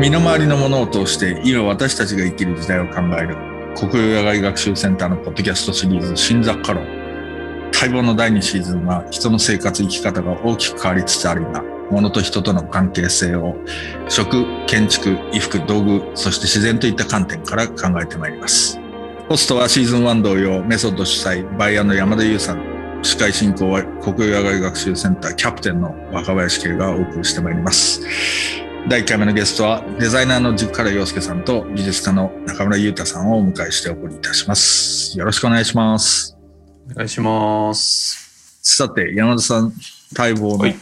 身の回りのものを通して今私たちが生きる時代を考える。国用野外学習センターのポッドキャストシリーズ新雑貨論待望の第2シーズンは人の生活生き方が大きく変わりつつある今物と人との関係性を食建築衣服道具そして自然といった観点から考えてまいります。ホストはシーズン1同様メソッド主催バイヤーの山田優さん。司会進行は国用野外学習センターキャプテンの若林圭がお送りしてまいります。第1回目のゲストはデザイナーの塾から洋介さんと美術家の中村裕太さんをお迎えしてお送りいたします。よろしくお願いします。お願いします。さて山田さん待望の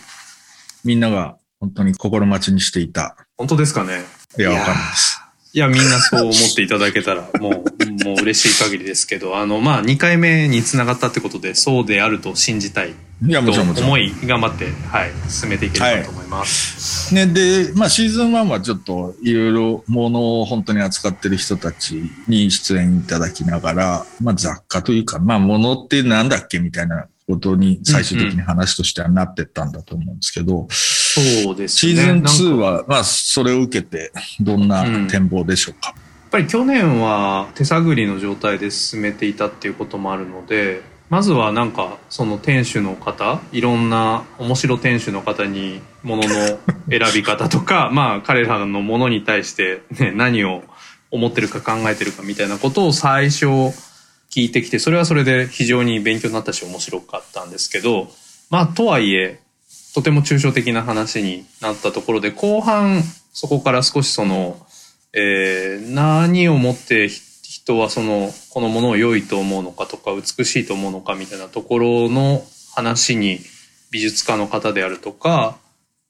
みんなが本当に心待ちにしていた。本当ですかね。いやわかんないです。いや、みんなそう思っていただけたら、もう、もう嬉しい限りですけど、あの、まあ、2回目につながったってことで、そうであると信じたい。いや、もちろん。思い、頑張って、はい、進めていければと思います。はい、ね、で、まあ、シーズン1はちょっと、いろいろものを本当に扱ってる人たちに出演いただきながら、まあ、雑貨というか、まあ、ものってなんだっけみたいなことに最終的に話としてはなってったんだと思うんですけど、そうですね。シーズン2は、まあ、それを受けて、どんな展望でしょうか、うん、っぱり去年は手探りの状態で進めていたっていうこともあるので、まずはなんか、その店主の方、いろんな面白店主の方に、ものの選び方とか、まあ、彼らのものに対して、ね、何を思ってるか考えてるかみたいなことを最初聞いてきて、それはそれで非常に勉強になったし面白かったんですけど、まあ、とはいえ、とても抽象的な話になったところで、後半、そこから少しその、えー、何をもって人はその、このものを良いと思うのかとか、美しいと思うのかみたいなところの話に、美術家の方であるとか、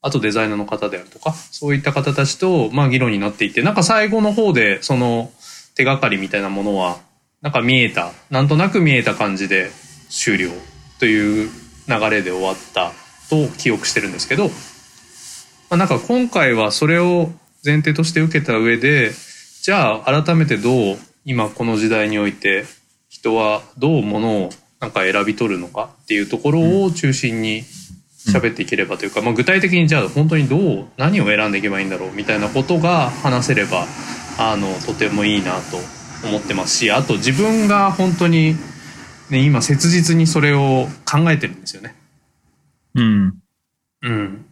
あとデザイナーの方であるとか、そういった方たちと、まあ議論になっていて、なんか最後の方で、その手がかりみたいなものは、なんか見えた、なんとなく見えた感じで終了という流れで終わったと記憶してるんですけど、まあ、なんか今回はそれを前提として受けた上で、じゃあ改めてどう今この時代において人はどうものをなんか選び取るのかっていうところを中心に喋っていければというか、まあ、具体的にじゃあ本当にどう何を選んでいけばいいんだろうみたいなことが話せればあのとてもいいなと思ってますしあと自分が本当に、ね、今切実にそれを考えてるんですよね。うん。うん。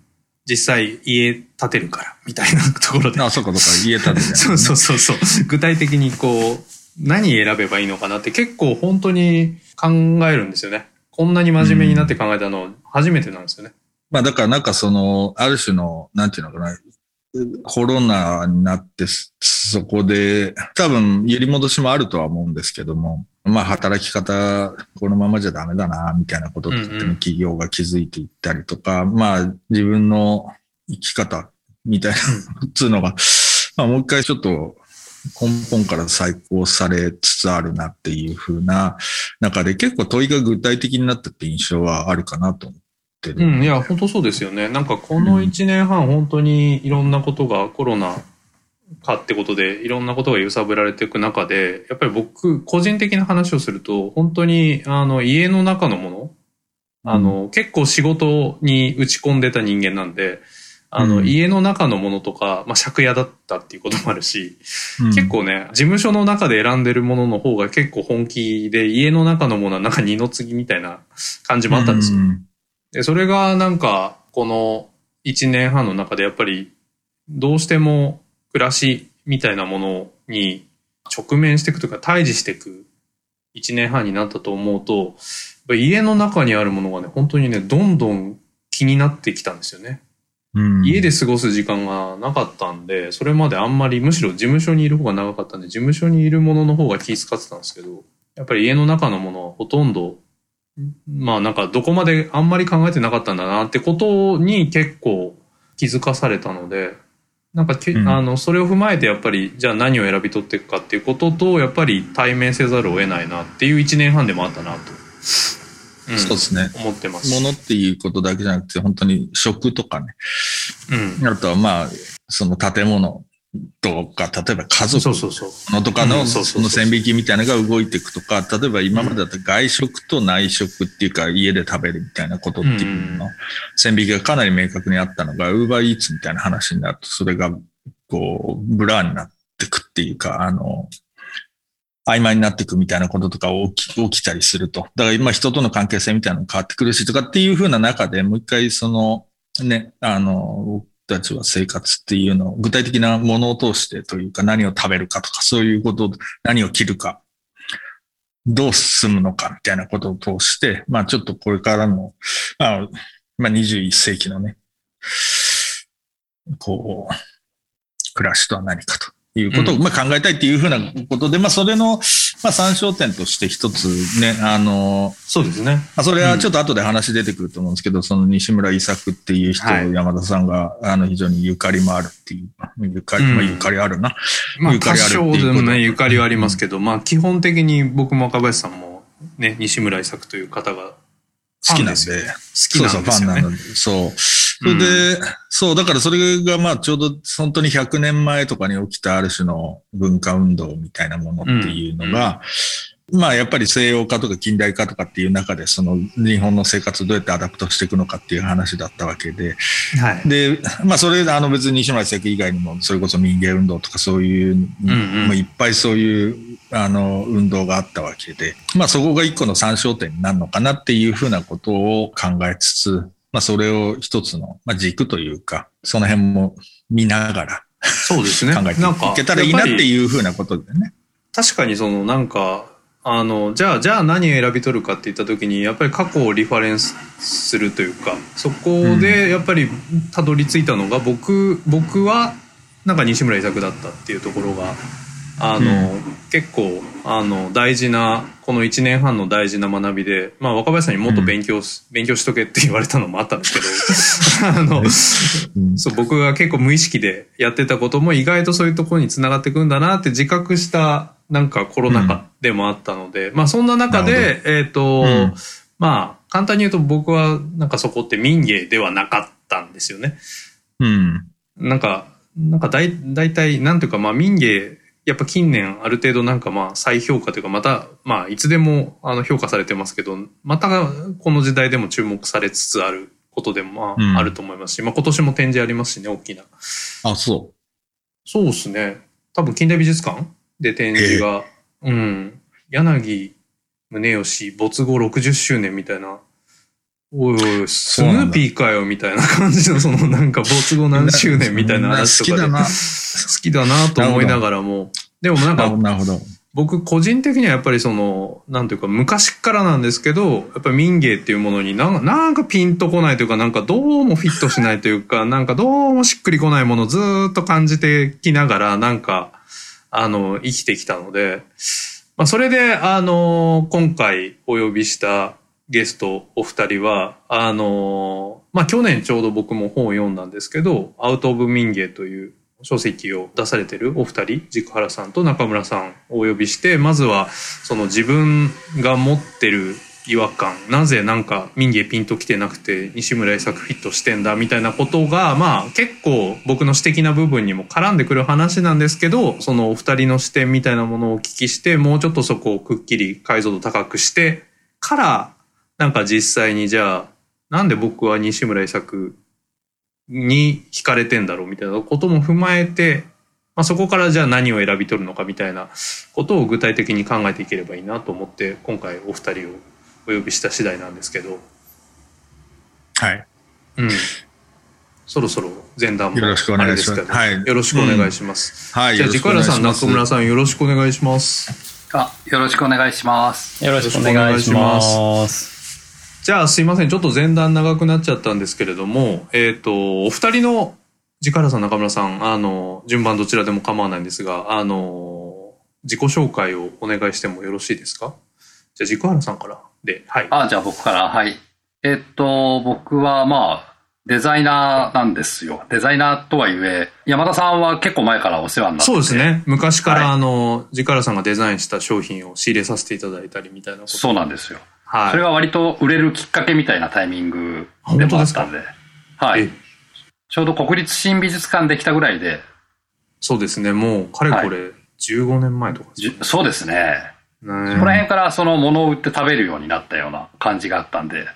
実際家建てるからみたいなところで。あ、そうかそうか、家建てる、ね、そうそうそうそう。具体的にこう、何選べばいいのかなって結構本当に考えるんですよね。こんなに真面目になって考えたの初めてなんですよね。まあだからなんかその、ある種の、なんていうのかな、コロナになって、そこで、多分、揺り戻しもあるとは思うんですけども、まあ、働き方、このままじゃダメだな、みたいなことって企業が気づいていったりとか、うんうん、まあ、自分の生き方、みたいな、つうのが、まあ、もう一回ちょっと、根本から再考されつつあるなっていう風な中で、結構問いが具体的になったって印象はあるかなと思ってる。うん、いや、本当そうですよね。なんかこの1年半、本当にいろんなことがコロナかってことで、いろんなことが揺さぶられていく中で、やっぱり僕、個人的な話をすると、本当に、あの、家の中のもの、あの、うん、結構仕事に打ち込んでた人間なんで、あの、うん、家の中のものとか、まあ、借家だったっていうこともあるし、うん、結構ね、事務所の中で選んでるものの方が結構本気で、家の中のものはなんか二の次みたいな感じもあったんですよ。で、それがなんか、この1年半の中でやっぱり、どうしても暮らしみたいなものに直面していくというか対峙していく1年半になったと思うと、家の中にあるものがね、本当にね、どんどん気になってきたんですよね。うん、家で過ごす時間がなかったんで、それまであんまり、むしろ事務所にいる方が長かったんで、事務所にいるものの方が気遣ってたんですけど、やっぱり家の中のものはほとんどまあなんかどこまであんまり考えてなかったんだなってことに結構気づかされたので、なんかけ、うん、あの、それを踏まえてやっぱり、じゃあ何を選び取っていくかっていうことと、やっぱり対面せざるを得ないなっていう一年半でもあったなと。うん、そうですね。思ってます。物っていうことだけじゃなくて、本当に食とかね。うん。あとはまあ、その建物とか、例えば家族のとかの、その線引きみたいなのが動いていくとか、例えば今までだと外食と内食っていうか、家で食べるみたいなことっていうの？線引きがかなり明確にあったのが、ウーバーイーツみたいな話になると、それがこう、 blur になってくっていうか、あの、曖昧になっていくみたいなこととか起き起きたりすると。だから今人との関係性みたいなの変わってくるしとかっていう風な中でもう一回その、ね、あの、僕たちは生活っていうのを具体的なものを通してというか何を食べるかとかそういうこと、何を着るか、どう進むのかみたいなことを通して、まあちょっとこれからの、まあ、まあ21世紀のね、こう、暮らしとは何かと。いうことを、まあ考えたいっていうふうなことで、まあそれの、まあ参照点として一つね、あの、そうですね。まあ、それはちょっと後で話出てくると思うんですけど、その西村伊作っていう人、はい山田さんが、あの、非常にゆかりもあるっていう、ゆかり、うんまあ、ゆかりあるな。まあ、ゆかりあるっていうこと多少でもね、ゆかりはありますけど、まあ、基本的に僕も若林さんも、ね、西村伊作という方が好きなんで。好きなんですよね。そうそう、ファンなので。そう。それで、そう、だからそれがまあちょうど本当に100年前とかに起きたある種の文化運動みたいなものっていうのが、まあやっぱり西洋化とか近代化とかっていう中でその日本の生活をどうやって adapt していくのかっていう話だったわけで、はい。で、まあそれあの別に西村関以外にもそれこそ民芸運動とかそういう、んうん。まあいっぱいそういうあの運動があったわけで、まあそこが一個の参照点になるのかなっていうふうなことを考えつつ、まあそれを一つの、まあ、軸というか、その辺も見ながらそうですね。考えていけたらいいなってう。いうふうなことでね。確かにそのなんか、あの、じゃあ、じゃあ何を選び取るかって言った時に、やっぱり過去をリファレンスするというか、そこでやっぱりたどり着いたのが、僕、僕はなんか西村伊作だったっていうところが、あの、結構、あの、大事な、この1年半の大事な学びで、まあ若林さんにもっと勉強す、勉強しとけって言われたのもあったんですけど、あの、うん。そう、僕が結構無意識でやってたことも意外とそういうところにつながっていくんだなって自覚したなんかコロナ禍でもあったので、まあそんな中なで、えっ、と、うん。まあ簡単に言うと僕はなんかそこって民芸ではなかったんですよね。うん。なんか、なんか大大体、なんていうかまあ民芸、やっぱ近年ある程度なんかまあ再評価というかまた、まあいつでもあの評価されてますけど、またこの時代でも注目されつつあることでもまうんああると思いますし、まあ今年も展示ありますしね、大きな。あ、そそうですね。多分近代美術館で展示が、うん。柳宗悦没後60周年みたいな。おいおい、スヌーピーかよみたいな感じの、そのなんか没後何周年みたいな話とかで。好きだな。好きだなと思いながらも。でもなんかなるほど。僕個人的にはやっぱりその、なんていうか昔からなんですけど、やっぱり民芸っていうものになんなんかピンとこないというか、なんかどうもフィットしないというか、なんかどうもしっくりこないものをずーっと感じてきながら、なんか、あの、生きてきたので、まあそれで、あの、今回お呼びしたゲストお二人は、あの、まあ去年ちょうど僕も本を読んだんですけど、アウト・オブ・民芸という書籍を出されてるお二人、軸原さんと中村さんをお呼びして、まずはその自分が持ってる違和感、なぜなんか民芸ピンときてなくて西村伊作フィットしてんだみたいなことが、まあ結構僕の私的な部分にも絡んでくる話なんですけど、そのお二人の視点みたいなものをお聞きして、もうちょっとそこをくっきり解像度高くしてから、なんか実際にじゃあ、なんで僕は西村伊作に惹かれてんだろうみたいなことも踏まえて、まあ、そこからじゃあ何を選び取るのかみたいなことを具体的に考えていければいいなと思って今回お二人をお呼びした次第なんですけど、はい。うん、そろそろ前段もよろしくお願いしますあれですけどはいよろしくお願いします。はい。じゃあ、よろしく軸原さん、お願いします中村さん、よろしくお願いします。あ、よろしくお願いします。よろしくお願いします。じゃあ、すいません。ちょっと前段長くなっちゃったんですけれども、えっ、と、お二人の、軸原さん、中村さん、あの、順番どちらでも構わないんですが、あの、自己紹介をお願いしてもよろしいですか？じゃあ、軸原さんからで、はい。あ、じゃあ僕から、はい。えっと、僕はまあ、デザイナーなんですよ。デザイナーとはいえ、山田さんは結構前からお世話になってそうです。ね。昔から、はいあの、軸原さんがデザインした商品を仕入れさせていただいたりみたいなこと。そうなんですよ。はい。それが割と売れるきっかけみたいなタイミングでもあったんで。はえい。ちょうど国立新美術館できたぐらいで、そうですね。もう、かれこれ、15年前とかですじゅそうですね。ね。そこら辺からその物を売って食べるようになったような感じがあったんで、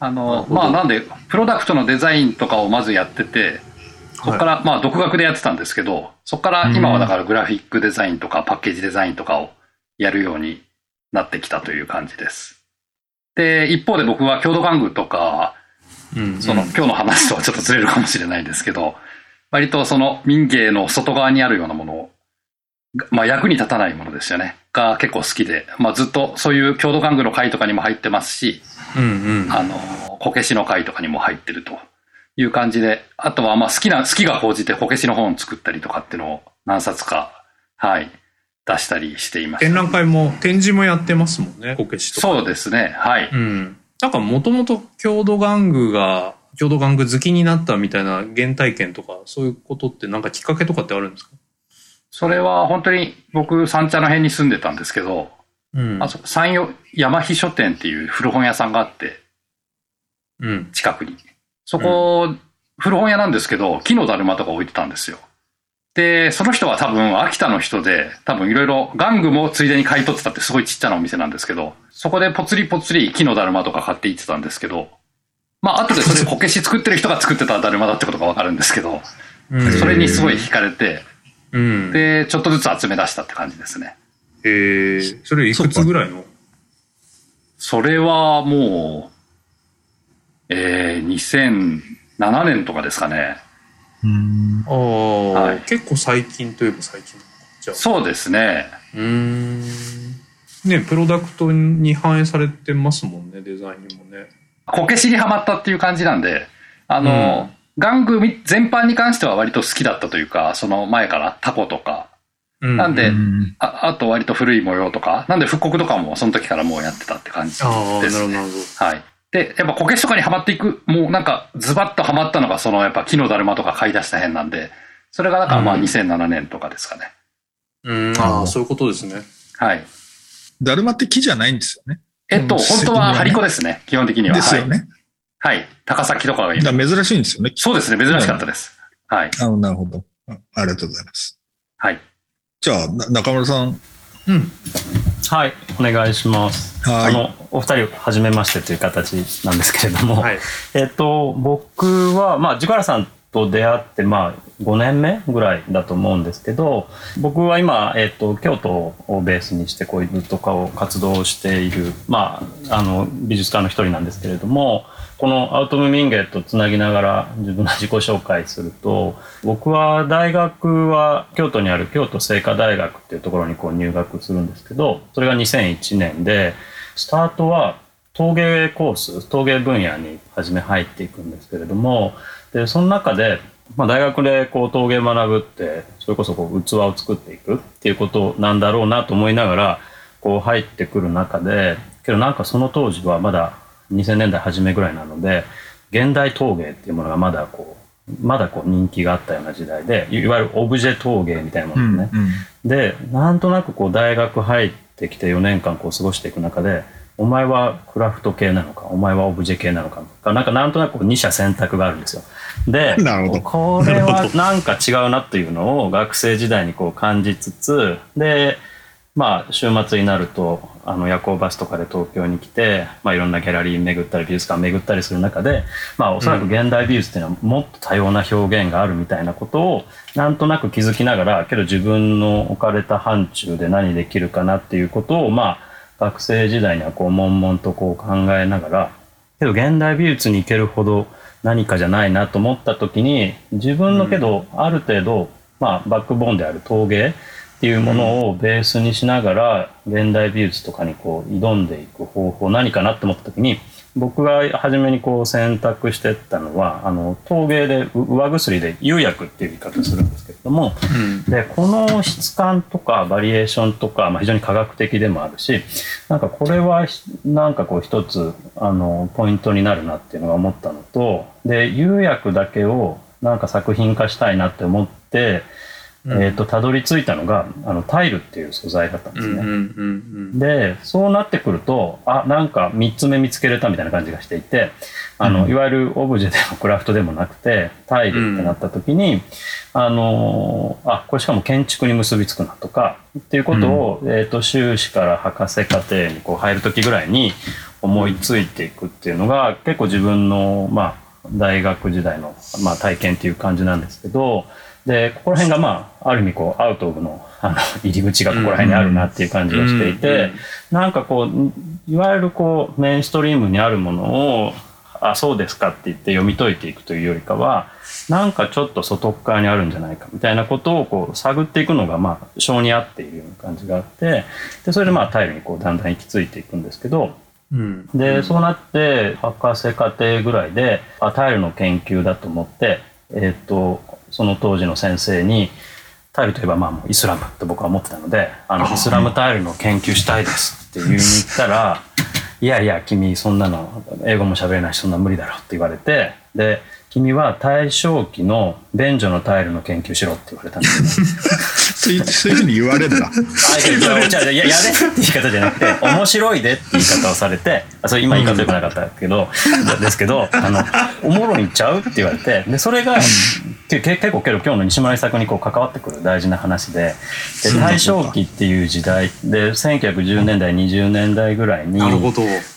あの、まあなんで、プロダクトのデザインとかをまずやってて、そこから、まあ独学でやってたんですけど、そこから今はだからグラフィックデザインとかパッケージデザインとかをやるようになってきたという感じです。で、一方で僕は郷土玩具とか、うんその、今日の話とはちょっとずれるかもしれないんですけど、割とその民芸の外側にあるようなものを、まあ役に立たないものですよね。が結構好きで、まあずっとそういう郷土玩具の会とかにも入ってますし、うんうん。あの、こけしの会とかにも入ってるという感じで、あとはまあ好きな、好きが高じてこけしの本を作ったりとかっていうのを何冊か、はい、出したりしています。展覧会も展示もやってますもんね、こけしとか。そうですね、はい。うん。なんかもともと郷土玩具が、郷土玩具好きになったみたいな原体験とか、そういうことってなんかきっかけとかってあるんですか？それは本当に僕、三茶の辺に住んでたんですけど、うんあそ山陽山日書店っていう古本屋さんがあって、うん。近くに。そこ、古本屋なんですけど、木のだるまとか置いてたんですよ。で、その人は多分秋田の人で、多分いろいろ玩具もついでに買い取ってたってすごいちっちゃなお店なんですけど、そこでぽつりぽつり木のだるまとか買っていってたんですけど、まあ後でそれこけし作ってる人が作ってただるまだってことがわかるんですけど、うんそれにすごい惹かれて、うん。で、ちょっとずつ集め出したって感じですね。えー、それいくつぐらいの？それはもう、えー、2007年とかですかね。うんああ、はい結構最近といえば最近なのかじゃあ。そうですね。うーん。ね、プロダクトに反映されてますもんね、デザインにもね。こけしにはまったっていう感じなんで、あの、玩具み全般に関しては割と好きだったというか、その前からタコとか、うなんでうんああと割と古い模様とか、なんで復刻とかもその時からもうやってたって感じです、ね。ああ、なるほど、なるほど。はい。で、やっぱこけしとかにはまっていく、もうなんかズバッとはまったのがそのやっぱ木のだるまとか買い出した辺なんで、それがだからまあうん2007年とかですかね。うん、ああ、そういうことですね。はい。だるまって木じゃないんですよね。えっと、うん本当は張り子ですね、基本的には。ですよね。はい。はい。高崎とかがいい。だから珍しいんですよね。そうですね、珍しかったです。はい。あなるほど。うんありがとうございます。はい。じゃあ、な中村さん。うん。はい、お願いします。はいあの、お二人、はじめましてという形なんですけれども、はい。えっと、僕は、まあ、ジカラさんと出会って、まあ、5年目ぐらいだと思うんですけど、僕は今、えっと、京都をベースにして、こういうとかを活動している、まあ、あの、美術家の一人なんですけれども、このアウトム民芸とつなぎながら自分の自己紹介すると、僕は大学は京都にある京都精華大学っていうところにこう入学するんですけど、それが2001年で、スタートは陶芸コース、陶芸分野に初め入っていくんですけれども、で、その中で、まあ、大学でこう陶芸学ぶって、それこそこう器を作っていくっていうことなんだろうなと思いながら、こう入ってくる中で、けどなんかその当時はまだ2000年代初めぐらいなので、現代陶芸っていうものがまだこう、まだこう人気があったような時代で、いわゆるオブジェ陶芸みたいなものですね。で、なんとなくこう大学入ってきて4年間こう過ごしていく中で、お前はクラフト系なのか、お前はオブジェ系なのか、なんかなんとなくこう二者選択があるんですよ。で、なるほどこれはなんか違うなっていうのを学生時代にこう感じつつ、で、まあ週末になると、あの夜行バスとかで東京に来て、まあいろんなギャラリー巡ったり美術館巡ったりする中で、まあおそらく現代美術っていうのはもっと多様な表現があるみたいなことをなんとなく気づきながら、けど自分の置かれた範疇で何できるかなっていうことを、まあ学生時代にはこう悶々とこう考えながら、けど現代美術に行けるほど何かじゃないなと思った時に、自分のけどある程度、まあバックボーンである陶芸いうものをベースにしながら現代美術とかにこう挑んでいく方法何かなって思った時に僕が初めにこう選択してったのはあの陶芸でう上薬で釉薬っていう言い方するんですけれどもうん。でこの質感とかバリエーションとか、まあ、非常に科学的でもあるしなんかこれはひなんかこう一つあのポイントになるなっていうのが思ったのとで釉薬だけをなんか作品化したいなって思って、えー、とたどり着いたのがあのタイルっていう素材だったんですね。うんうんうんでそうなってくるとあなんか3つ目見つけれたみたいな感じがしていてあの、うん。いわゆるオブジェでもクラフトでもなくてタイルってなった時に、あのあこれしかも建築に結びつくなとかっていうことを、えー、と修士から博士課程にこう入る時ぐらいに思いついていくっていうのが結構自分のまあ大学時代の、まあ、体験っていう感じなんですけど、で、ここら辺がまあ、ある意味こう、アウトオブの、あの、入り口がここら辺にあるなっていう感じがしていて、なんかこう、いわゆるこう、メインストリームにあるものを、あ、そうですかって言って読み解いていくというよりかは、なんかちょっと外側にあるんじゃないかみたいなことをこう探っていくのがまあ性に合っているような感じがあってでそれでまあタイルにこうだんだん行き着いていくんですけどうん。で、そうなって博士課程ぐらいであタイルの研究だと思って、えっとその当時の先生にタイルといえばまあもうイスラムって僕は思ってたのであのイスラムタイルの研究したいですって言いに行ったらい。やいや君そんなの英語も喋れないしそんな無理だろって言われてで君は大正期の便所のタイルの研究しろって言われたんですよね。そういうふうに言われるんだ。あいやい やれって言い方じゃなくて面白いでって言い方をされてあそれ今言い方よくなかったけど、ですけどあのおもろいんちゃうって言われてでそれが、け結構けど今日の西村作にこう関わってくる大事な話でで大正期っていう時代で1910年代20年代ぐらいに。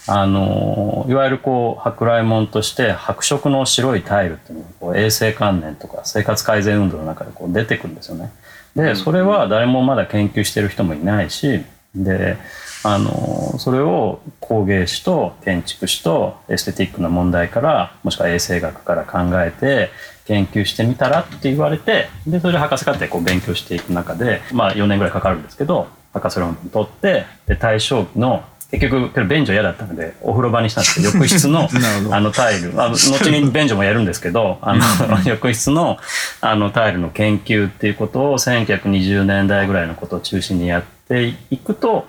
あのいわゆるこう舶来物として白色の白いタイルっていうのがこう衛生観念とか生活改善運動の中でこう出てくるんですよね。でそれは誰もまだ研究してる人もいないしであのそれを工芸士と建築士とエステティックな問題からもしくは衛生学から考えて研究してみたらって言われてでそれで博士課程こう勉強していく中でまあ4年ぐらいかかるんですけど博士論文取ってで大正期の結局けど便所嫌だったのでお風呂場にしたんですけど 浴室のあのタイル。あの後に便所もやるんですけどあの浴室のあのタイルの研究っていうことを1920年代ぐらいのことを中心にやっていくと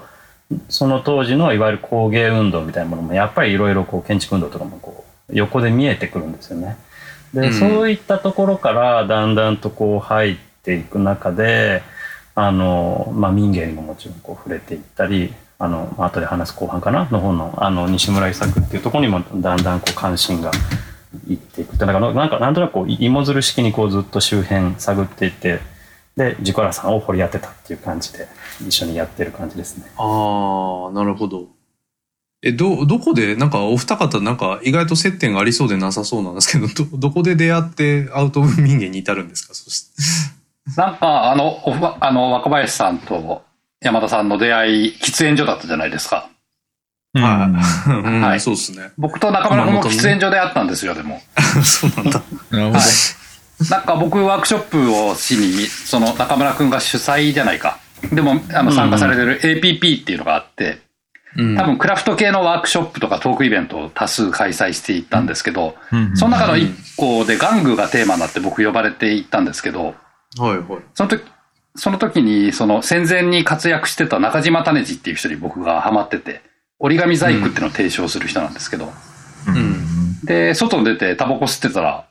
その当時のいわゆる工芸運動みたいなものもやっぱりいろいろこう建築運動とかもこう横で見えてくるんですよね。で、うん。そういったところからだんだんとこう入っていく中であの、まあ、民芸にももちろんこう触れていったりあのまあ後で話す後半かなの方のあの西村伊作っていうところにもだんだんこう関心がいっていくってなんかなんかなんとなくこう芋づる式にこうずっと周辺探っていってで自己原さんを掘り当てたっていう感じで一緒にやってる感じですね。ああ、なるほど。え、ど、どこで、なんかお二方なんか意外と接点がありそうでなさそうなんですけど、ど、どこで出会ってアウトオブ民芸に至るんですか？そして。なんか、あの、おふあの、若林さんと山田さんの出会い、喫煙所だったじゃないですか。はいうんはいそうですね。僕と中村君も喫煙所で会ったんですよ、でも。そうなんだ。なるほど。なんか僕ワークショップをしに、その中村君が主催じゃないか。でも、あの、参加されてる APP っていうのがあって、うん多分クラフト系のワークショップとかトークイベントを多数開催していったんですけど、うんその中の一個で玩具がテーマになって僕呼ばれていったんですけど、はいはい。その時、その時に、その戦前に活躍してた中島種地っていう人に僕がハマってて、折り紙細工っていうのを提唱する人なんですけど、うん。で、外に出てタバコ吸ってたら、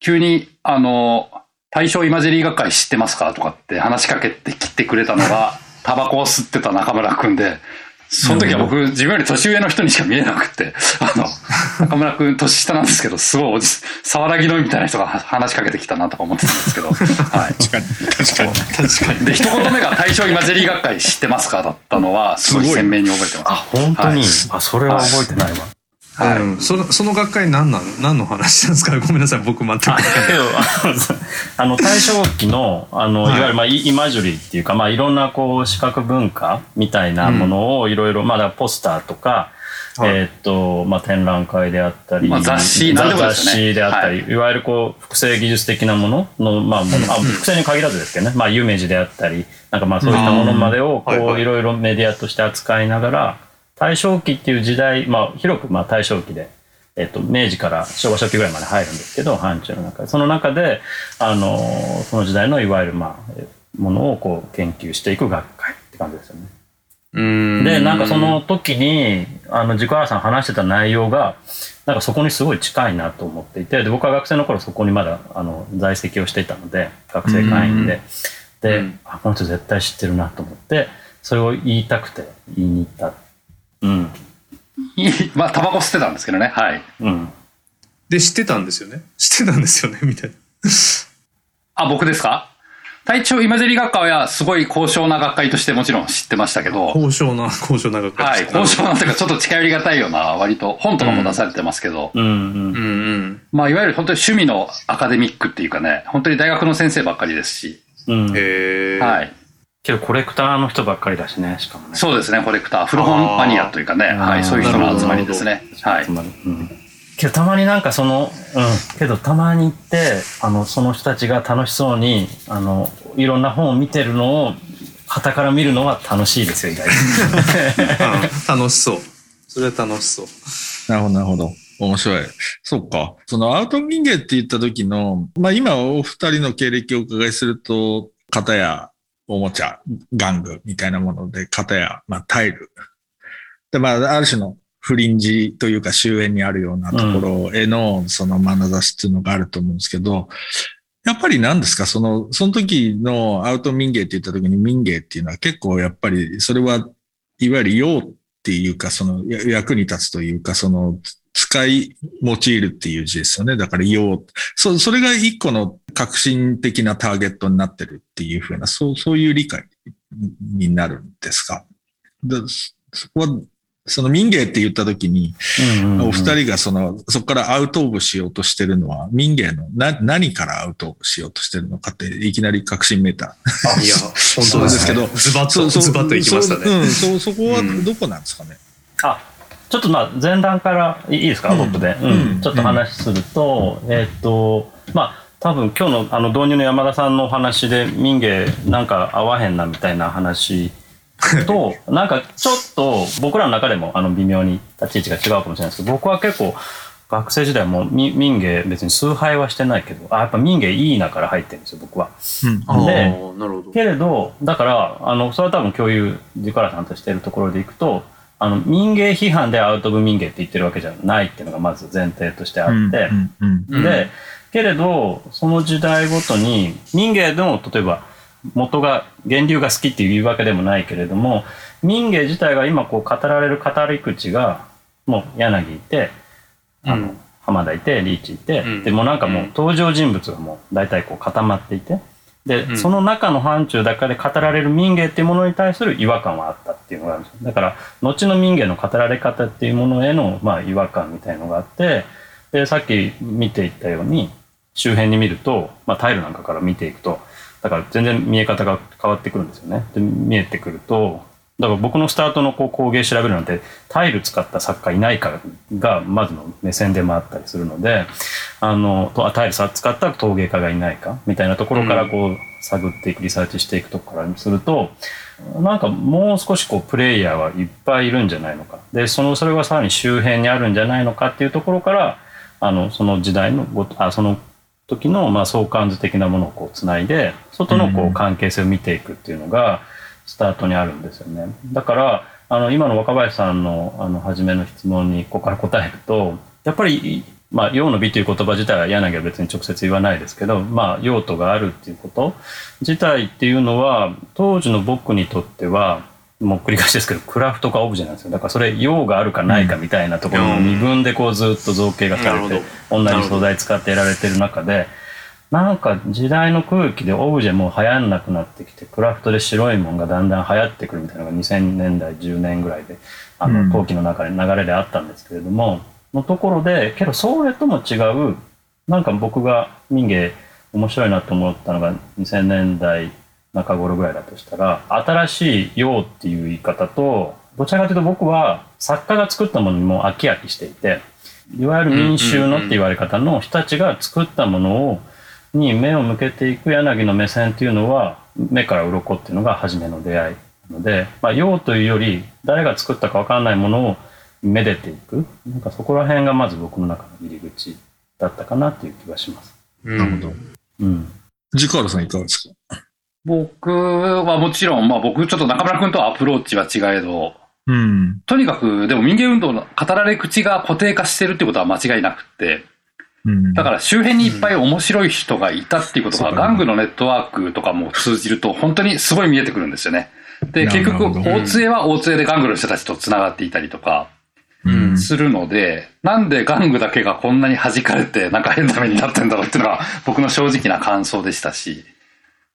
急に、あの、大正イマジェリー学会知ってますかとかって話しかけてきてくれたのが、タバコを吸ってた中村くんで、その時は僕、自分より年上の人にしか見えなくて、あの、中村くん年下なんですけど、すごいおじ、沢良ぎのみたいな人が話しかけてきたなとか思ってたんですけど、はい。確かに、確かに。確かに。で、一言目が大正イマジェリー学会知ってますか？だったのは、すごい鮮明に覚えてます。あ本当に、はいあそれは覚えてないわ。はいうん。その、その学会何なの？何の話なんですか？ごめんなさい。僕全くあの大正期のあの、はい。い、わゆる、まあ、イイマジュリーっていうか、まあ、いろんなこう視覚文化みたいなものをいろいろ、まあポスターとか、はい。えーっとまあ、展覧会であったり、まあ雑誌雑誌であったり、、はい。わゆるこう複製技術的なものの、まあものあ複製に限らずですけどね、まあ、有名字であったりなんかまあそういったものまでをこういろいろメディアとして扱いながら大正期っていう時代、まあ、広くまあ大正期で。えっと、明治から昭和初期ぐらいまで入るんですけど範疇の中でその中であのその時代のいわゆる、まあ、えものをこう研究していく学会って感じですよね。うん。でなんかその時にあの自己原さん話してた内容がなんかそこにすごい近いなと思っていてで僕は学生の頃そこにまだあの在籍をしていたので学生会員で、で、うんあこの人絶対知ってるなと思ってそれを言いたくて言いに行った。うんいまあ、タバコ吸ってたんですけどね。はい。うん、で、知ってたんですよね？知ってたんですよね、みたいな。あ、僕ですか？体調イマジェリー学会はすごい高尚な学会としてもちろん知ってましたけど、高尚な、高尚な学会はい、高尚なというかちょっと近寄りがたいような割と本とかも出されてますけど、うん、うんうんうん。まあ、いわゆる本当に趣味のアカデミックっていうかね、本当に大学の先生ばっかりですし、うん。へえ。はい。けどコレクターの人ばっかりだしね、しかもね。そうですね、コレクター、古本マニアというかね、はい、そういう人の集まりですね。はいつ。まりうん。けどたまになんかその、うん。けどたまに行って、あの、その人たちが楽しそうに、あの、いろんな本を見てるのを、傍から見るのは楽しいですよ、意外うん 楽しそう。それは楽しそう。なるほど、なるほど。面白い。そっか。そのアウト民芸って言った時の、まあ今お二人の経歴をお伺いすると、型やおもちゃ、玩具みたいなもので、型や、まあタイル。で、まあある種のフリンジというか終焉にあるようなところへのその眼差しっていうのがあると思うんですけど、やっぱり何ですか？その、その時のアウト民芸って言った時に民芸っていうのは結構やっぱりそれはいわゆる用っていうか、そのや役に立つというか、その使い用いるっていう字ですよね。だから用。そそれが一個の革新的なターゲットになってるっていうふうな、そう、そういう理解になるんですか？でそこは、その民芸って言った時に、お二人がその、そこからアウトオブしようとしてるのは、民芸のな何からアウトオブしようとしてるのかって、いきなり革新メーター。いや、本当ですけど、ズバッと、ズバッといきましたね。そううん、そう、そこはうんどこなんですかね？あちょっとまあ前段からいいですか、うん。僕で、うん。うん。ちょっと話すると、えーっとまあ多分今日のあの導入の山田さんのお話で民芸なんか合わへんなみたいな話と なんかちょっと僕らの中でもあの微妙に立ち位置が違うかもしれないですけど僕は結構学生時代もみ民芸別に崇拝はしてないけどあやっぱ民芸いいなから入ってるんですよ僕は。うん。でなるほど。けれどだからあのそれは多分共有ジカラさんとしているところでいくとあの民芸批判でアウト・オブ・民芸って言ってるわけじゃないっていうのがまず前提としてあって、でけれどその時代ごとに民芸でも例えば元が源流が好きっていうわけでもないけれども民芸自体が今こう語られる語り口がもう柳いてあの、うん浜田いてリーチいて、うん。でもうなんかもううん。登場人物がもう大体こう固まっていてで、うんその中の範疇だけで語られる民芸っていうものに対する違和感はあったっていうのがあるんですよだから後の民芸の語られ方っていうものへの、まあ、違和感みたいのがあってでさっき見ていったように周辺に見ると、まあ、タイルなんかから見ていくとだから全然見え方が変わってくるんですよね。で見えてくるとだから僕のスタートのこう工芸調べるなんてタイル使った作家いないかがまずの目線でもあったりするのであのとあタイルさ使った陶芸家がいないかみたいなところからこう探っていくリサーチしていくとこからするとなんかもう少しこうプレイヤーはいっぱいいるんじゃないのか。でそのそれがさらに周辺にあるんじゃないのかっていうところからあのその時代のごとあその時のまあ相関図的なものをこうつないで外のこうん。う関係性を見ていくっていうのがスタートにあるんですよね。だからあの今の若林さんのあの初めの質問にここから答えるとやっぱりまあ、用の美という言葉自体は柳は別に直接言わないですけど、まあ、用途があるっていうこと自体っていうのは当時の僕にとってはもう繰り返しですけどクラフトかオブジェなんですよ。だからそれ用があるかないかみたいなところの二分でこうずっと造形がされて同じ素材使ってやられてる中でなんか時代の空気でオブジェもう流行んなくなってきてクラフトで白いもんがだんだん流行ってくるみたいなのが2000年代10年ぐらいであうん。の陶器の中で流れであったんですけれども、のところでけどそれとも違うなんか僕が民芸面白いなと思ったのが2000年代中頃ぐらいだとしたら新しい「用」っていう言い方とどちらかというと僕は作家が作ったものにも飽き飽きしていていわゆる民衆のって言われ方の人たちが作ったものをに目を向けていく柳の目線っていうのは目から鱗っていうのが初めの出会いなので、まあ、用というより誰が作ったか分からないものをめでていくなんかそこら辺がまず僕の中の入り口だったかなっていう気がします。うんなるほど。うん、ジカールさんいかがですか？僕はもちろん、まあ僕ちょっと中村君とはアプローチは違えど、うん。とにかく、でも民芸運動の語られ口が固定化してるってことは間違いなくって、うん。だから周辺にいっぱい面白い人がいたっていうことが、玩具のネットワークとかも通じると、本当にすごい見えてくるんですよね。で、結局、大杖は大杖で玩具の人たちと繋がっていたりとか、うん。するので、なんで玩具だけがこんなに弾かれて、なんか変な目になってんだろうっていうのが僕の正直な感想でしたし、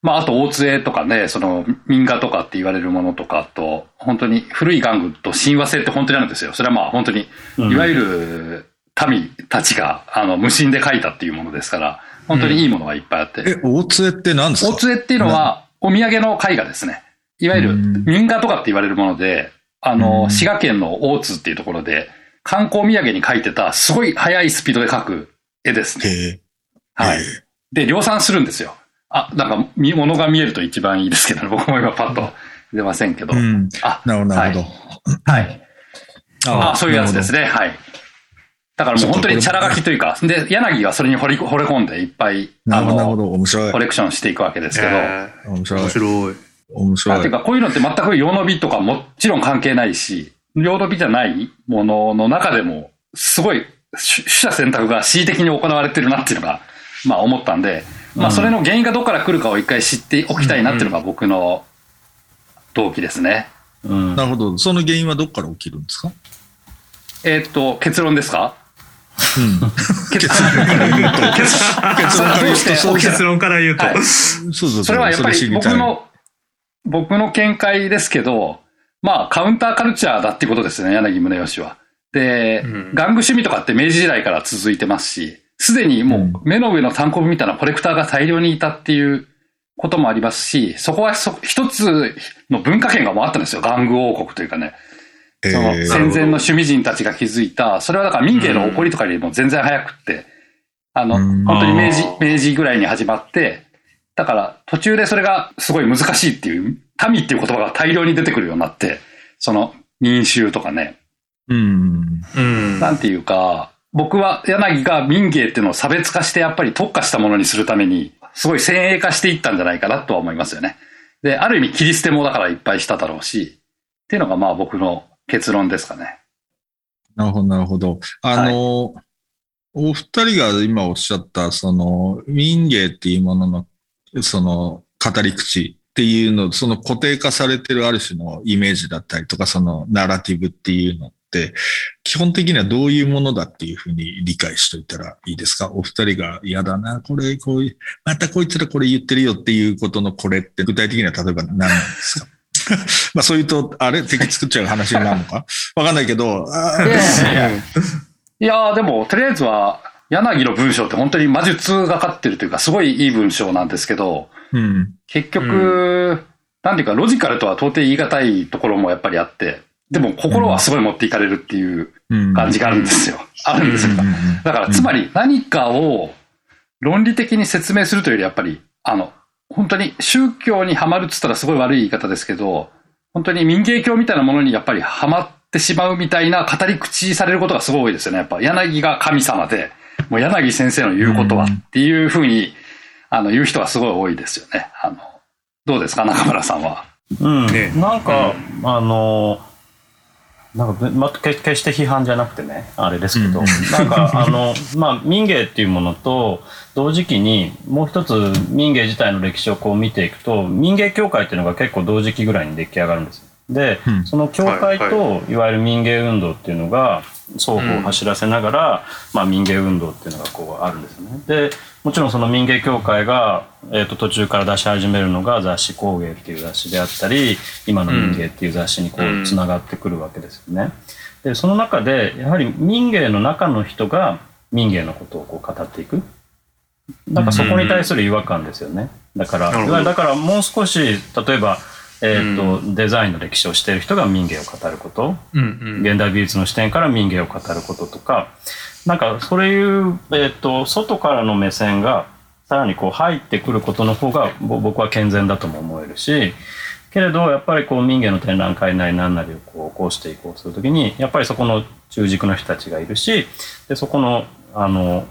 まあ、あと大杖とかね、その民画とかって言われるものとかと、本当に古い玩具と親和性って本当にあるんですよ。それはまあ本当に、いわゆる民たちが、あの、無心で描いたっていうものですから、本当にいいものがいっぱいあって。え、大杖って何ですか？おつえっていうのは、お土産の絵画ですね。いわゆるうん民画とかって言われるもので、あうの、ん滋賀県の大津っていうところで、観光土産に描いてた、すごい速いスピードで描く絵ですね。はい。で、量産するんですよ。あ、なんか、み物が見えると一番いいですけどね、僕も今パッと出ませんけど。うん。あ、なるほど、なるほど。はい。あそういうやつですね。ね。はい。だからもう本当にチャラ書きというか、で、柳がそれに掘り惚れ込んでいっぱい、あなるほど、なるほの、ど。面白いコ。レクションしていくわけですけど、えー面白い面。白い。面白い。あていうか、こういうのって全く用の美とかもちろん関係ないし、用の美じゃないものの中でも、すごい、取取捨選択が恣意的に行われてるなっていうのが、まあ思ったんで、まあそれの原因がどこから来るかを一回知っておきたいなっていうのが僕の動機ですね。うんなるほど。その原因はどこから起きるんですか？えーっと、結論ですか？うん。結論から言うと、結論から言うと、そ。れはやっぱり僕の、僕の見解ですけど、まあカウンターカルチャーだっていうことですね、柳宗悦は。で、うん。玩具趣味とかって明治時代から続いてますし、すでにもう目の上の単行部みたいなコレクターが大量にいたっていうこともありますし、そこは一つの文化圏がもあったん。ですよ、玩具王国というかね。へそのえ戦前の趣味人たちが築いた、それはだから民芸の起こりとかよりも全然早くって、あの、うん本当に明治明治ぐらいに始まって、だから途中でそれがすごい難しいっていう、民っていう言葉が大量に出てくるようになって、その民衆とかね、うん。うん。なんていうか、僕は柳が民芸っていうのを差別化してやっぱり特化したものにするために、すごい先鋭化していったんじゃないかなとは思いますよね。で、ある意味切り捨てもだからいっぱいしただろうし、っていうのがまあ僕の結論ですかね。なるほど、なるほど。あの、お二人が今おっしゃった、その、民芸っていうものの、その、語り口っていうの、その固定化されてるある種のイメージだったりとか、そのナラティブっていうのって、基本的にはどういうものだっていうふうに理解しといたらいいですか？お二人が嫌だな、これ、こういう、またこいつらこれ言ってるよっていうことのこれって具体的には例えば何なんですか？まあそういうと、あれ？敵作っちゃう話になるのか？わかんないけど、いやーでも、とりあえずは、柳の文章って本当に魔術がかってるというか、すごいいい文章なんですけど、うん。結局、なんていうか、ロジカルとは到底言い難いところもやっぱりあって、でも心はすごい持っていかれるっていううん。感じがあるんですよ。あるんですよ。だから、つまり何かを論理的に説明するというより、やっぱり、あの、本当に宗教にはまるっつったらすごい悪い言い方ですけど、本当に民芸教みたいなものにやっぱりはまってしまうみたいな語り口されることがすごい多いですよね。やっぱ柳が神様で、もう柳先生の言うことはうんっていうふうに、あの、言う人はすごい多いですよね。あの、どうですか、中村さんは？うん、ねなんか、あのなんかぶ、ま、決決して批判じゃなくてねあれですけど、うん。なんかあの、まあ、民芸っていうものと同時期にもう一つ民芸自体の歴史をこう見ていくと民芸協会っていうのが結構同時期ぐらいに出来上がるんですよで、うんその協会はいといわゆる民芸運動っていうのが双方を走らせながら、まあ、民芸運動っていうのがこうあるんですよね。でもちろんその民芸協会が、えー、と途中から出し始めるのが雑誌工芸っていう雑誌であったり今の民芸っていう雑誌にこうんうつながってくるわけですよね。でその中でやはり民芸の中の人が民芸のことをこう語っていく。なんかそこに対する違和感ですよね。だから、だからもう少し例えば、えーとデザインの歴史をしている人が民芸を語ること。うんうん。現代美術の視点から民芸を語ることとか。なんかそういう、えー、と外からの目線がさらにこう入ってくることの方がぼ僕は健全だとも思えるし。けれどやっぱりこう民芸の展覧会なり何なりをこう起こしていこうとするときにやっぱりそこの中軸の人たちがいるしでそこのあの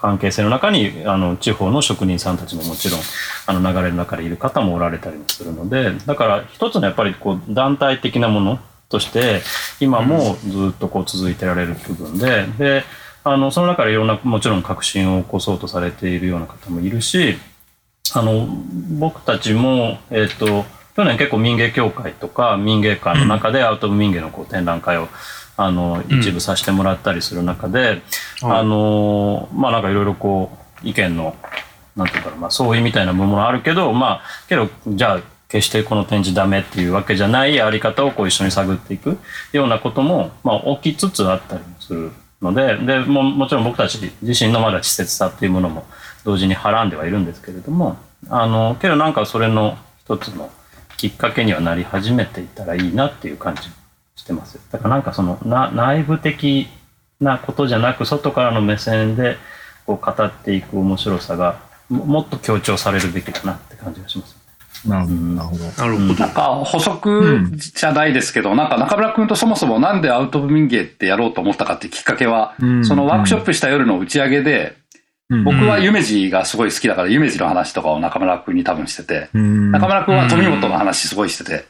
関係性の中にあの地方の職人さんたちももちろんあの流れの中でいる方もおられたりもするのでだから一つのやっぱりこう団体的なものとして今もずっとこう続いてられる部分でであのその中でいろんなもちろん革新を起こそうとされているような方もいるしあの僕たちも、えっと去年結構民芸協会とか民芸館の中でアウト・オブ・民芸のこう展覧会をあの一部させてもらったりする中で、はい。あのまあなんかいろいろこう意見のなんていうかな、まあ、相違みたいなもあるけどまあけどじゃあ決してこの展示ダメっていうわけじゃないあり方をこう一緒に探っていくようなことも、まあ、起きつつあったりもするのででももちろん僕たち自身のまだ稚拙さっていうものも同時にはらんではいるんですけれどもあのけどなんかそれの一つのきっかけにはなり始めていたらいいなっていう感じしてますだからなんかそのな内部的なことじゃなく外からの目線でこう語っていく面白さがももっと強調されるべきだなって感じがします。なるほど、なるほど。なんか補足じゃないですけど、なんか中村君とそもそもなんでアウト・オブ・民芸ってやろうと思ったかっていうきっかけは、うん。そのワークショップした夜の打ち上げで、僕は夢二がすごい好きだから夢二の話とかを中村君に多分してて、うん、中村君は富本の話すごいしてて、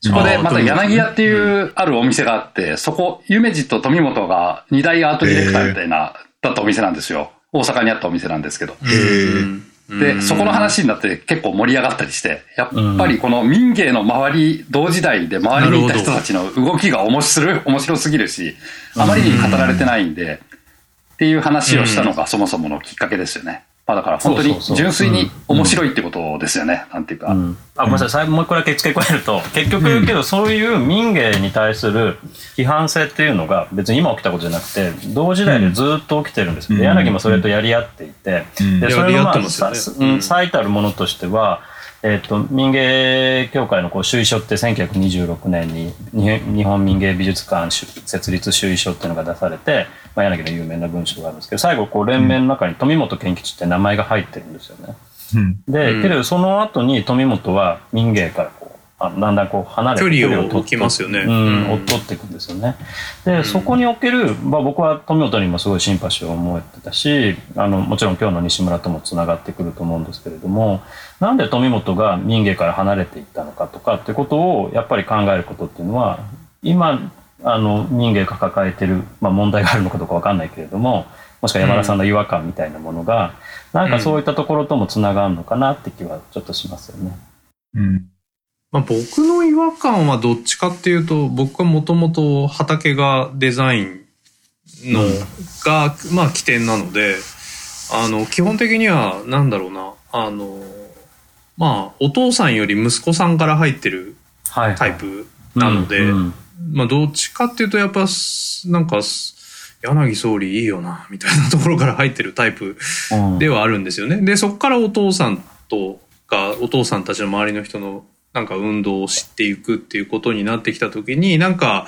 そこでまた柳屋っていうあるお店があって、そこ、夢二と富本が二大アートディレクターみたいな、だったお店なんですよ。大阪にあったお店なんですけど。うんで、そこの話になって結構盛り上がったりして、やっぱりこの民芸の周り、同時代で周りにいた人たちの動きが面白い、面白すぎるし、あまりに語られてないんで、っていう話をしたのがそもそものきっかけですよね。まあだから本当に純粋に面白いってことですよね。なんていうか。うん。あごめんなさい。最後もう一個だけ付け加えると 結局けどそういう民芸に対する批判性っていうのが別に今起きたことじゃなくて同時代でずっと起きてるんですよ、うん。で柳もそれとやり合っていて、うん。でそれのまあ最たるものとしては、えっと民芸協会のこう主意書って1926年に日日本民芸美術館設立主意書っていうのが出されて、まあ、柳の有名な文章があるんですけど最後こう連盟の中に富本健吉って名前が入ってるんですよね。うん。で、うん。けれどその後に富本は民芸からこうあだんだんこう離れて距離を取って置きますよね。うんうん。追っ取っていくんですよね。で、そこにおける、まあ、僕は富本にもすごいシンパシーを思ってたしあのもちろん今日の西村ともつながってくると思うんですけれどもなんで富本が民芸から離れていったのかとかってことをやっぱり考えることっていうのは今あの民芸が抱えてる、まあ、問題があるのかどうかわかんないけれどももしくは山田さんの違和感みたいなものが、なんかそういったところともつながるのかなって気はちょっとしますよね。うんまあ、僕の違和感はどっちかっていうと僕はもともと畑がデザインの、がまあ起点なのであの基本的にはなんだろうなあのまあお父さんより息子さんから入ってるはい、タイプなので、うんうん。まあどっちかっていうとやっぱすなんかす柳総理いいよなみたいなところから入ってるタイプうん。ではあるんですよね。でそこからお父さんとかお父さんたちの周りの人のなんか運動を知っていくっていうことになってきた時になんか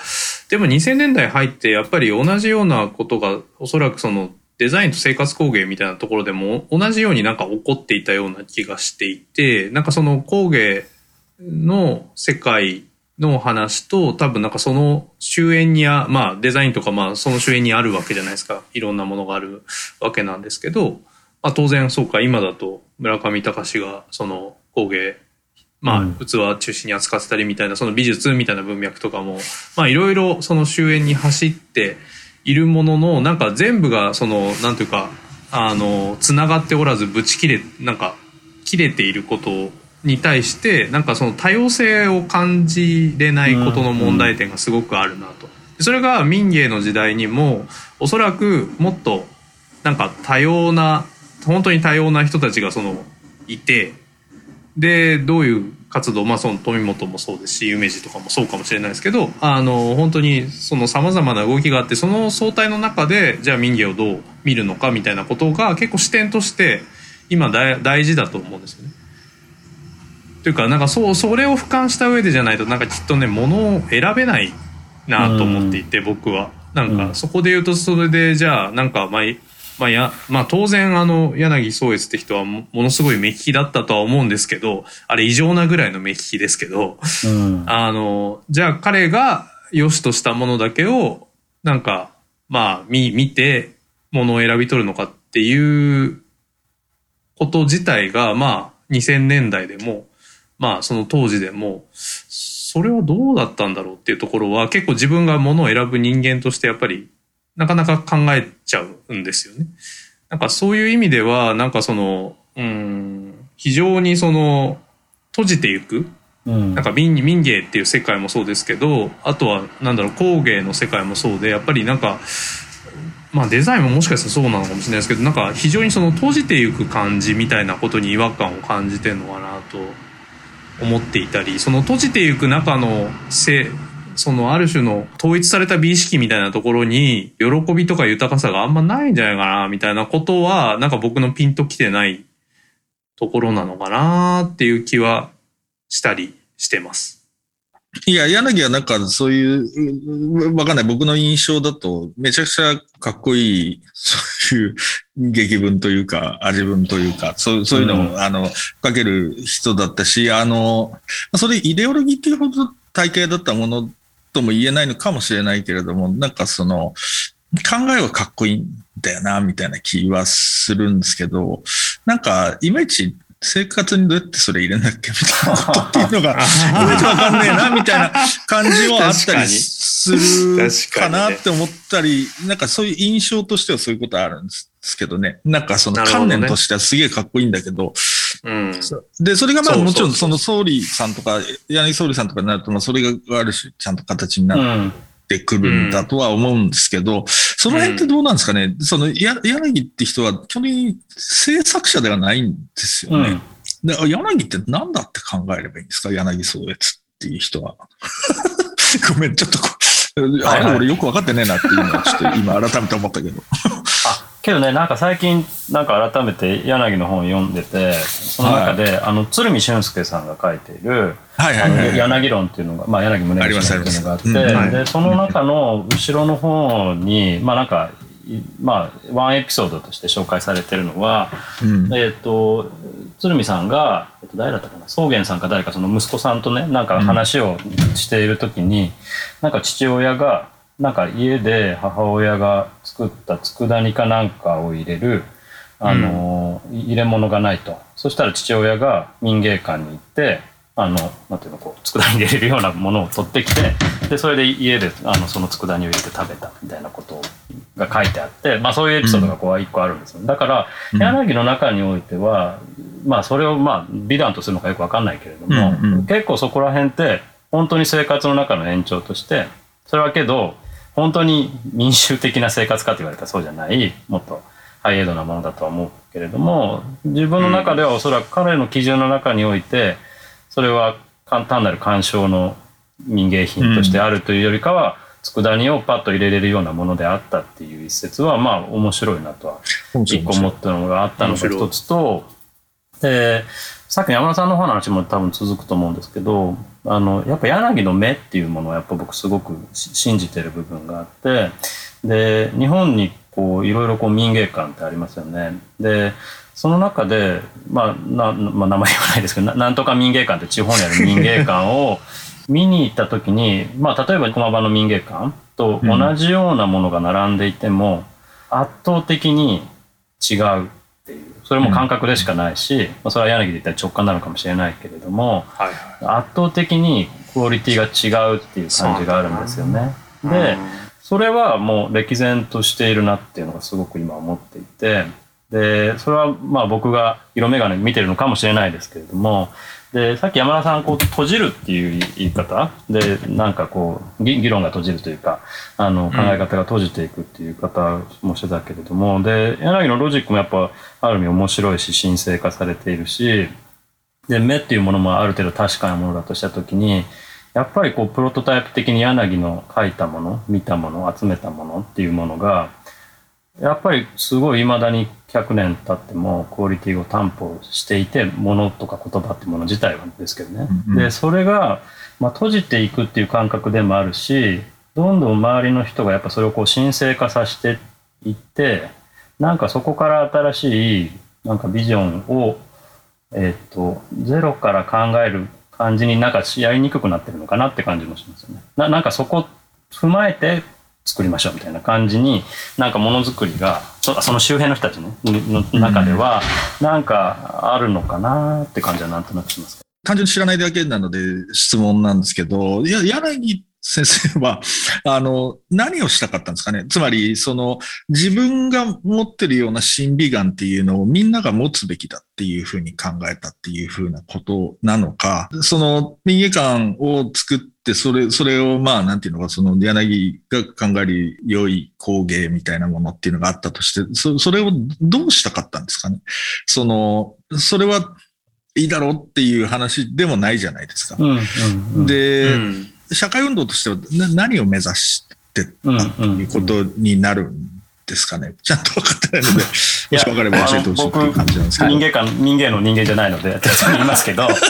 でも2000年代入ってやっぱり同じようなことがおそらくそのデザインと生活工芸みたいなところでも同じようになんか起こっていたような気がしていてなんかその工芸の世界の話と多分なんかその周辺にあまあデザインとかまあその周辺にあるわけじゃないですか。いろんなものがあるわけなんですけど、まあ、当然そうか今だと村上隆がその工芸まうん。あ器中心に扱ってたりみたいなその美術みたいな文脈とかもまあいろいろその周辺に走っているもののなんか全部がそのなんていうかあのつながっておらずぶち切れなんか切れていることに対してなんかその多様性を感じれないことの問題点がすごくあるなと。それが民芸の時代にもおそらくもっとなんか多様な本当に多様な人たちがそのいてでどういう活動まあその富本もそうですし夢二とかもそうかもしれないですけどあの本当にそのさまざまな動きがあってその相対の中でじゃあ民芸をどう見るのかみたいなことが結構視点として今大大事だと思うんですよね。というかなんかそうそれを俯瞰した上でじゃないとなんかきっとねものを選べないなと思っていて、僕は。なんうんかそこで言うとそれでじゃあなんかまあいまあやまあ、当然あの柳宗悦って人はもものすごい目利きだったとは思うんですけどあれ異常なぐらいの目利きですけどうん。あのじゃあ彼が良しとしたものだけをなんかまあ見見てものを選び取るのかっていうこと自体がまあ2000年代でもまあその当時でもそれはどうだったんだろうっていうところは結構自分がものを選ぶ人間としてやっぱりなかなか考えちゃうんですよね。なんかそういう意味ではなんかそのうん非常にその閉じていくうんなんか民民芸っていう世界もそうですけどあとはなんだろう工芸の世界もそうでやっぱりなんかまあデザインももしかしたらそうなのかもしれないですけどなんか非常にその閉じていく感じみたいなことに違和感を感じてるのかなと思っていたりその閉じていく中のせそのある種の統一された美意識みたいなところに喜びとか豊かさがあんまないんじゃないかなみたいなことはなんか僕のピンときてないところなのかなっていう気はしたりしてます。いや、柳はなんかそういう、わかんない。僕の印象だと、めちゃくちゃかっこいい、そういう劇文というか、味文というか、そうそういうのを、うんあの、かける人だったし、あの、それイデオロギーっていうほど体系だったものとも言えないのかもしれないけれども、なんかその、考えはかっこいいんだよな、みたいな気はするんですけど、なんか、いまいち生活にどうやってそれ入れんだっけみたいなことっていうのが、いまいちわかんねえな、みたいな感じはあったりするかなって思ったり、なんかそういう印象としてはそういうことはあるんですけどね。なんかその観念としてはすげえかっこいいんだけど、うん。で、それがまあもちろんその総理さんとか、柳総理さんとかになると、まあそれがある種ちゃんと形になっうん。てくるんだとは思うんですけど、その辺ってどうなんですかね、そのや柳って人は基本的に制作者ではないんですよね。うん。で柳って何だって考えればいいんですか？柳宗悦っていう人は。ごめん、ちょっとはいはいれ俺よく分かってねえなっていうのはちょっと今改めて思ったけど。あけどねなんか最近なんか改めて柳の本を読んでてその中で、あの鶴見俊介さんが書いているあのはいはいはい。柳論っていうのが、まあ、柳宗悦論っていうのがあってうんでその中の後ろの方にまあなんかいまあワンエピソードとして紹介されてるのは、うん。えっ、と鶴見さんが、えっと誰だったかな草原さんか誰かその息子さんとねなんか話をしている時に、なんか父親がなんか家で母親が作った佃煮かなんかを入れるあの、入れ物がないと。そしたら父親が民芸館に行ってあのなんていうのこう佃煮に入れるようなものを取ってきてでそれで家であのその佃煮を入れて食べたみたいなことが書いてあって、まあ、そういうエピソードがこう一個あるんですよ、だからうん。柳の中においては、まあそれをまあ美談とするのかよくわかんないけれども、うんうん。結構そこら辺って本当に生活の中の延長としてそれはけど本当に民衆的な生活かと言われたらそうじゃないもっとハイエイドなものだとは思うけれども自分の中ではおそらく彼の基準の中においてそれは簡単なる鑑賞の民芸品としてあるというよりかは、佃煮をパッと入れれるようなものであったっていう一節はまあ面白いなとは一個思ったのがあったのが一つとでさっきの山田さんの方の話も多分続くと思うんですけどあのやっぱ柳の目っていうものはやっぱ僕すごくし信じてる部分があってで日本にこういろいろこう民芸館ってありますよね。でその中で、まあなまあ、名前言わないですけどななんとか民芸館って地方にある民芸館を 見に行った時に、まあ、例えば駒場の民芸館と同じようなものが並んでいても、圧倒的に違うそれも感覚でしかないし、まあ、それは柳で言ったら直感なのかもしれないけれどもはいはい。圧倒的にクオリティが違うっていう感じがあるんですよね。うんでそれはもう歴然としているなっていうのがすごく今思っていてでそれはまあ僕が色眼鏡見てるのかもしれないですけれどもでさっき山田さんこう閉じるっていう言い方？でなんかこう議議論が閉じるというかあの考え方が閉じていくっていう方もしてたけれども、で柳のロジックもやっぱある意味面白いし神聖化されているしで目っていうものもある程度確かなものだとした時にやっぱりこうプロトタイプ的に柳の書いたもの見たもの集めたものっていうものがやっぱりすごい未だに100年経ってもクオリティを担保していてものとか言葉ってもの自体はですけどね、うんうんでそれが、まあ、閉じていくっていう感覚でもあるしどんどん周りの人がやっぱそれをこう神聖化させていってなんかそこから新しいなんかビジョンをえっとゼロから考える感じになんかやりにくくなってるのかなって感じもしますよね。ななんかそこ踏まえて作りましょうみたいな感じになんかものづくりがそその周辺の人たち、ね、の中ではなんかあるのかなって感じはなんとなくします。単純に知らないだけなので質問なんですけど、いや、柳先生は、あの、何をしたかったんですかね。つまり、その、自分が持ってるような審美眼っていうのをみんなが持つべきだっていうふうに考えたっていうふうなことなのか、その、民芸館を作って、それ、それを、まあ、なんていうのか、その、柳が考える良い工芸みたいなものっていうのがあったとして、そそれをどうしたかったんですかね。その、それは、いいだろうっていう話でもないじゃないですか。うんうんうん、で、うん社会運動としてはな何を目指してうんうんということになるんですかね？ちゃんと分かってないので、もし分かれば教えてほしいっていう感じなんですけど。人間か人間の人間じゃないので適当に言いますけど適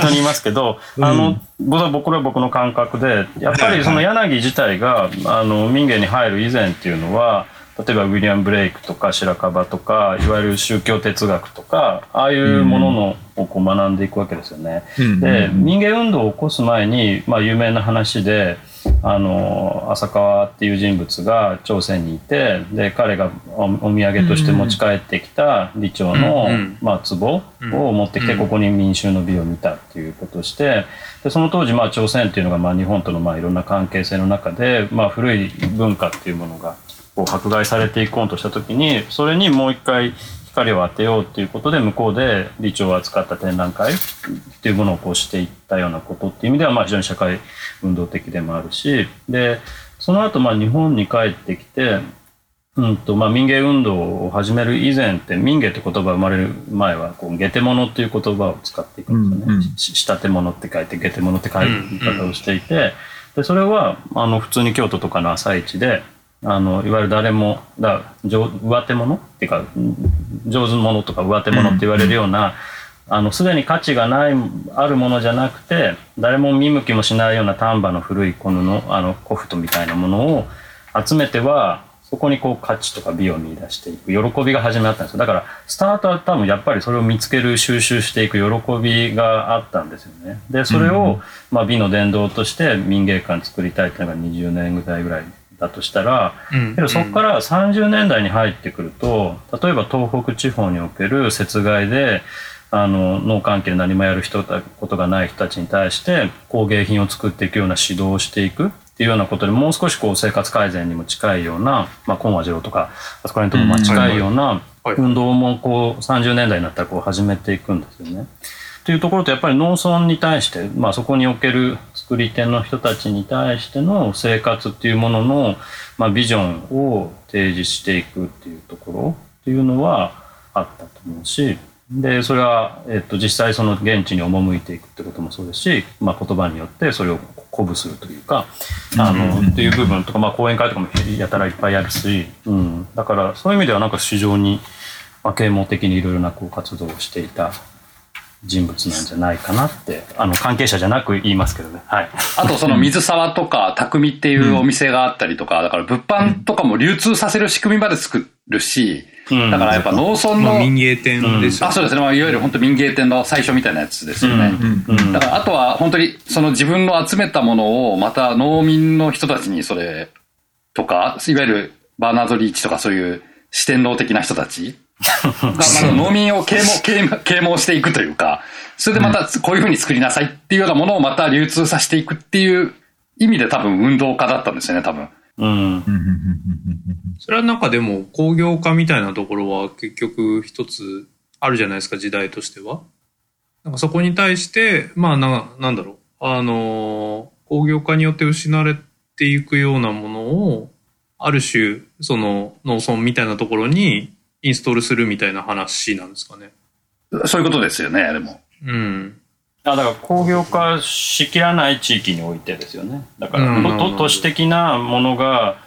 当に言いますけど、あの僕は僕は僕の感覚でやっぱりその柳自体があの民芸に入る以前っていうのは例えばウィリアム・ブレイクとか白樺とかいわゆる宗教哲学とかああいうもののをこう学んでいくわけですよね。うん。で民芸運動を起こす前に、まあ、有名な話であの浅川っていう人物が朝鮮にいてで彼がおお土産として持ち帰ってきた李朝の、うんうん。まあ、壺を持ってきてうん。ここに民衆の美を見たっていうことをしてでその当時まあ朝鮮っていうのがまあ日本とのまあいろんな関係性の中で、まあ、古い文化っていうものがこう迫害されていこうとした時にそれにもう一回光を当てようっていうことで向こうで李朝を扱った展覧会っていうものをこうしていったようなことっていう意味ではまあ非常に社会運動的でもあるしでその後まあ日本に帰ってきてうんとまあ、民芸運動を始める以前って民芸って言葉が生まれる前はこう下手物っていう言葉を使っていくんですよね、うんうん。し仕立て物って書いて下手物って書いて言い方をしていて、でそれはあの普通に京都とかの朝市であのいわゆる誰もだ上上手物っていうかうん上手物とか上手物って言われるような、あのすでに価値がないあるものじゃなくて誰も見向きもしないような丹波の古いこのあのコフトみたいなものを集めてはそこにこう価値とか美を見出していく。喜びが始まったんですよ。だからスタートは多分やっぱりそれを見つける収集していく喜びがあったんですよね。でそれを、まあ、美の伝道として民芸館作りたいっていうのが20年ぐらいぐらいだとしたらうんけどそこから30年代に入ってくると例えば東北地方における雪害であの農関係で何もやる人たことがない人たちに対して工芸品を作っていくような指導をしていくっていうようなことでもう少しこう生活改善にも近いような、まあ、金和次郎とかあそこら辺ともまあ近いようなはい運動もこう30年代になったらこう始めていくんですよね。というところとやっぱり農村に対して、まあ、そこにおける作り手の人たちに対しての生活っていうものの、まあ、ビジョンを提示していくっていうところっていうのはあったと思うしでそれは、えっと、実際その現地に赴いていくってこともそうですし、まあ、言葉によってそれを鼓舞するというかあのっていう部分とか、まあ、講演会とかもやたらいっぱいあるし、うん、だからそういう意味ではなんか非常に、まあ、啓蒙的にいろいろなこう活動をしていた人物なんじゃないかなってあの関係者じゃなく言いますけどね。はい、あとその水沢とか匠っていうお店があったりとか、だから物販とかも流通させる仕組みまで作るし、うんだからやっぱ農村まあ、の、民芸店ですよあ、そうですね。まあ、いわゆる本当民芸店の最初みたいなやつですよね。うんうんだからあとは本当にその自分の集めたものをまた農民の人たちにそれとか、いわゆるバーナード・リーチとかそういう四天王的な人たちがまだ農民を啓蒙、啓蒙啓蒙していくというか、それでまたこういうふうに作りなさいっていうようなものをまた流通させていくっていう意味で多分運動家だったんですよね、多分。うんそれはなんかでも工業化みたいなところは結局一つあるじゃないですか時代としては。なんかそこに対してまあななんだろうあの工業化によって失われていくようなものをある種その農村みたいなところにインストールするみたいな話なんですかね。そういうことですよね、でも。うん。あだから工業化しきらない地域においてですよね。だから、うんとと都市的なものが、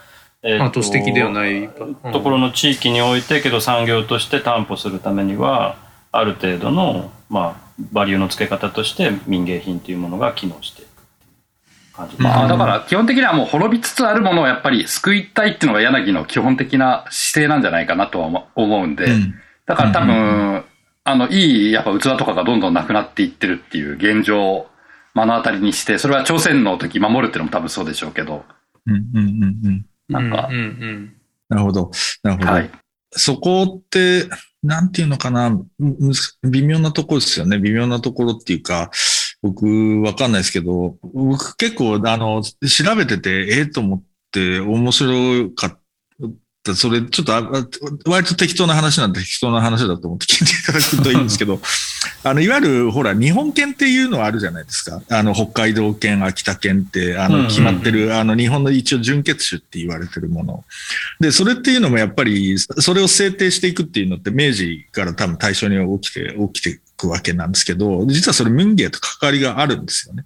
えーとまあ都市的ではないところの地域においてけど産業として担保するためにはある程度の、まあ、バリューの付け方として民芸品というものが機能してまあだから基本的にはもう滅びつつあるものをやっぱり救いたいっていうのが柳の基本的な姿勢なんじゃないかなとは思思うんで、うん。だから多分、うんあの、いいやっぱ器とかがどんどんなくなっていってるっていう現状を目の当たりにして、それは朝鮮の時守るっていうのも多分そうでしょうけど、うんうんうんうん。なんか。うんうんなるほど。なるほど。はい。そこって、なんていうのかな、微妙なところですよね。微妙なところっていうか、僕、わかんないですけど、僕結構、あの、調べてて、ええと思って面白かった。それ、ちょっと割と適当な話なんで適当な話だと思って聞いていただくといいんですけど、あの、いわゆる、ほら、日本犬っていうのはあるじゃないですか。あの、北海道犬、秋田犬って、あの、うんうんうん決まってる、あの、日本の一応純血種って言われてるもの。で、それっていうのもやっぱり、それを制定していくっていうのって明治から多分対象に起きて、起きてくわけなんですけど、実はそれ民芸と関わりがあるんですよね。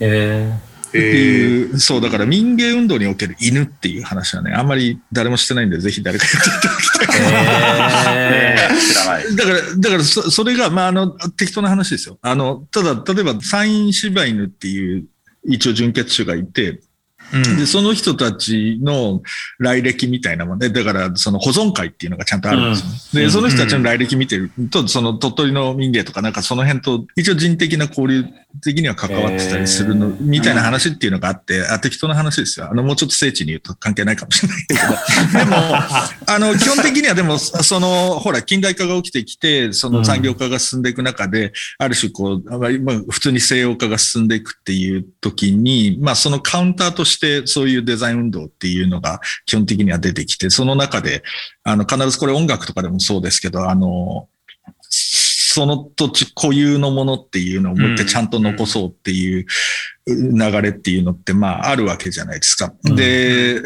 えっていう、そう、だから民芸運動における犬っていう話はね、あんまり誰もしてないんで、ぜひ誰かやっていただきたい。だから、だからそ、それが、まあ、あの、適当な話ですよ。あの、ただ、例えば、山陰柴犬っていう、一応純血種がいて、うんで、その人たちの来歴みたいなもんね。だから、その保存会っていうのがちゃんとあるんですよね。うんで、その人たちの来歴見てると、その鳥取の民芸とかなんかその辺と、一応人的な交流的には関わってたりするの、へーみたいな話っていうのがあって、あ、適当な話ですよ。あの、もうちょっと聖地に言うと関係ないかもしれないけど。でも、あの、基本的にはでも、その、ほら、近代化が起きてきて、その産業化が進んでいく中で、ある種こう、まあ、普通に西洋化が進んでいくっていう時に、まあそのカウンターとしてそういうデザイン運動っていうのが基本的には出てきて、その中で、あの、必ずこれ音楽とかでもそうですけど、あの、その土地固有のものっていうのをもう一回ちゃんと残そうっていう流れっていうのって、まああるわけじゃないですか。うんで、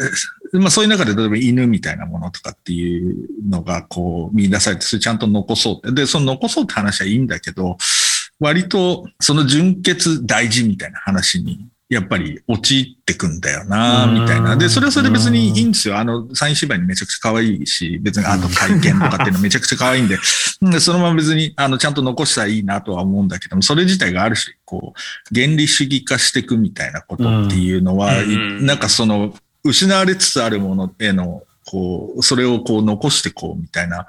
まあそういう中で例えば犬みたいなものとかっていうのがこう見出されて、それちゃんと残そうって。で、その残そうって話はいいんだけど、割とその純潔大事みたいな話に、やっぱり陥ってくんだよな、みたいな。で、それはそれで別にいいんですよ。あの、サイン芝居にめちゃくちゃ可愛いし、別にあと会見とかっていうのめちゃくちゃ可愛いんで、でそのまま別に、あの、ちゃんと残したらいいなとは思うんだけども、それ自体がある種、こう、原理主義化していくみたいなことっていうのは、んなんかその、失われつつあるものへの、こう、それをこう残してこうみたいな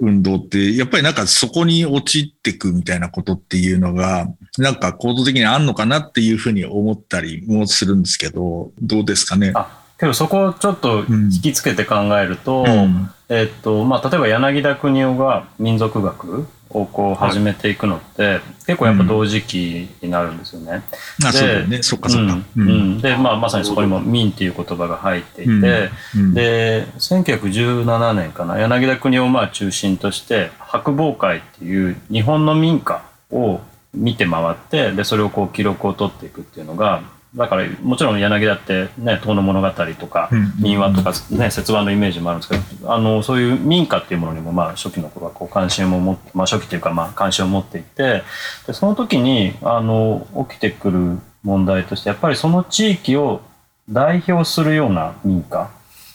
運動って、やっぱりなんかそこに陥っていくみたいなことっていうのが、なんか構造的にあんのかなっていうふうに思ったりもするんですけど、どうですかね？あけどそこをちょっと引きつけて考えると、うんえっとまあ、例えば柳田国夫が民族学をこう始めていくのって、結構やっぱ同時期になるんですよね。あ、でそうだよね。そっかそっか。うん。うん。で、まあ、まさにそこにも「民」っていう言葉が入っていて、うん。うん。で1917年かな柳田国をまあ中心として博望会っていう日本の民家を見て回ってでそれをこう記録を取っていくっていうのがだからもちろん柳田ってね「遠野物語」とかうん。民話とかね節話のイメージもあるんですけどあのそういう民家っていうものにもまあ初期の頃はこう関心を持って、まあ、初期というかまあ関心を持っていてでその時にあの起きてくる問題としてやっぱりその地域を代表するような民家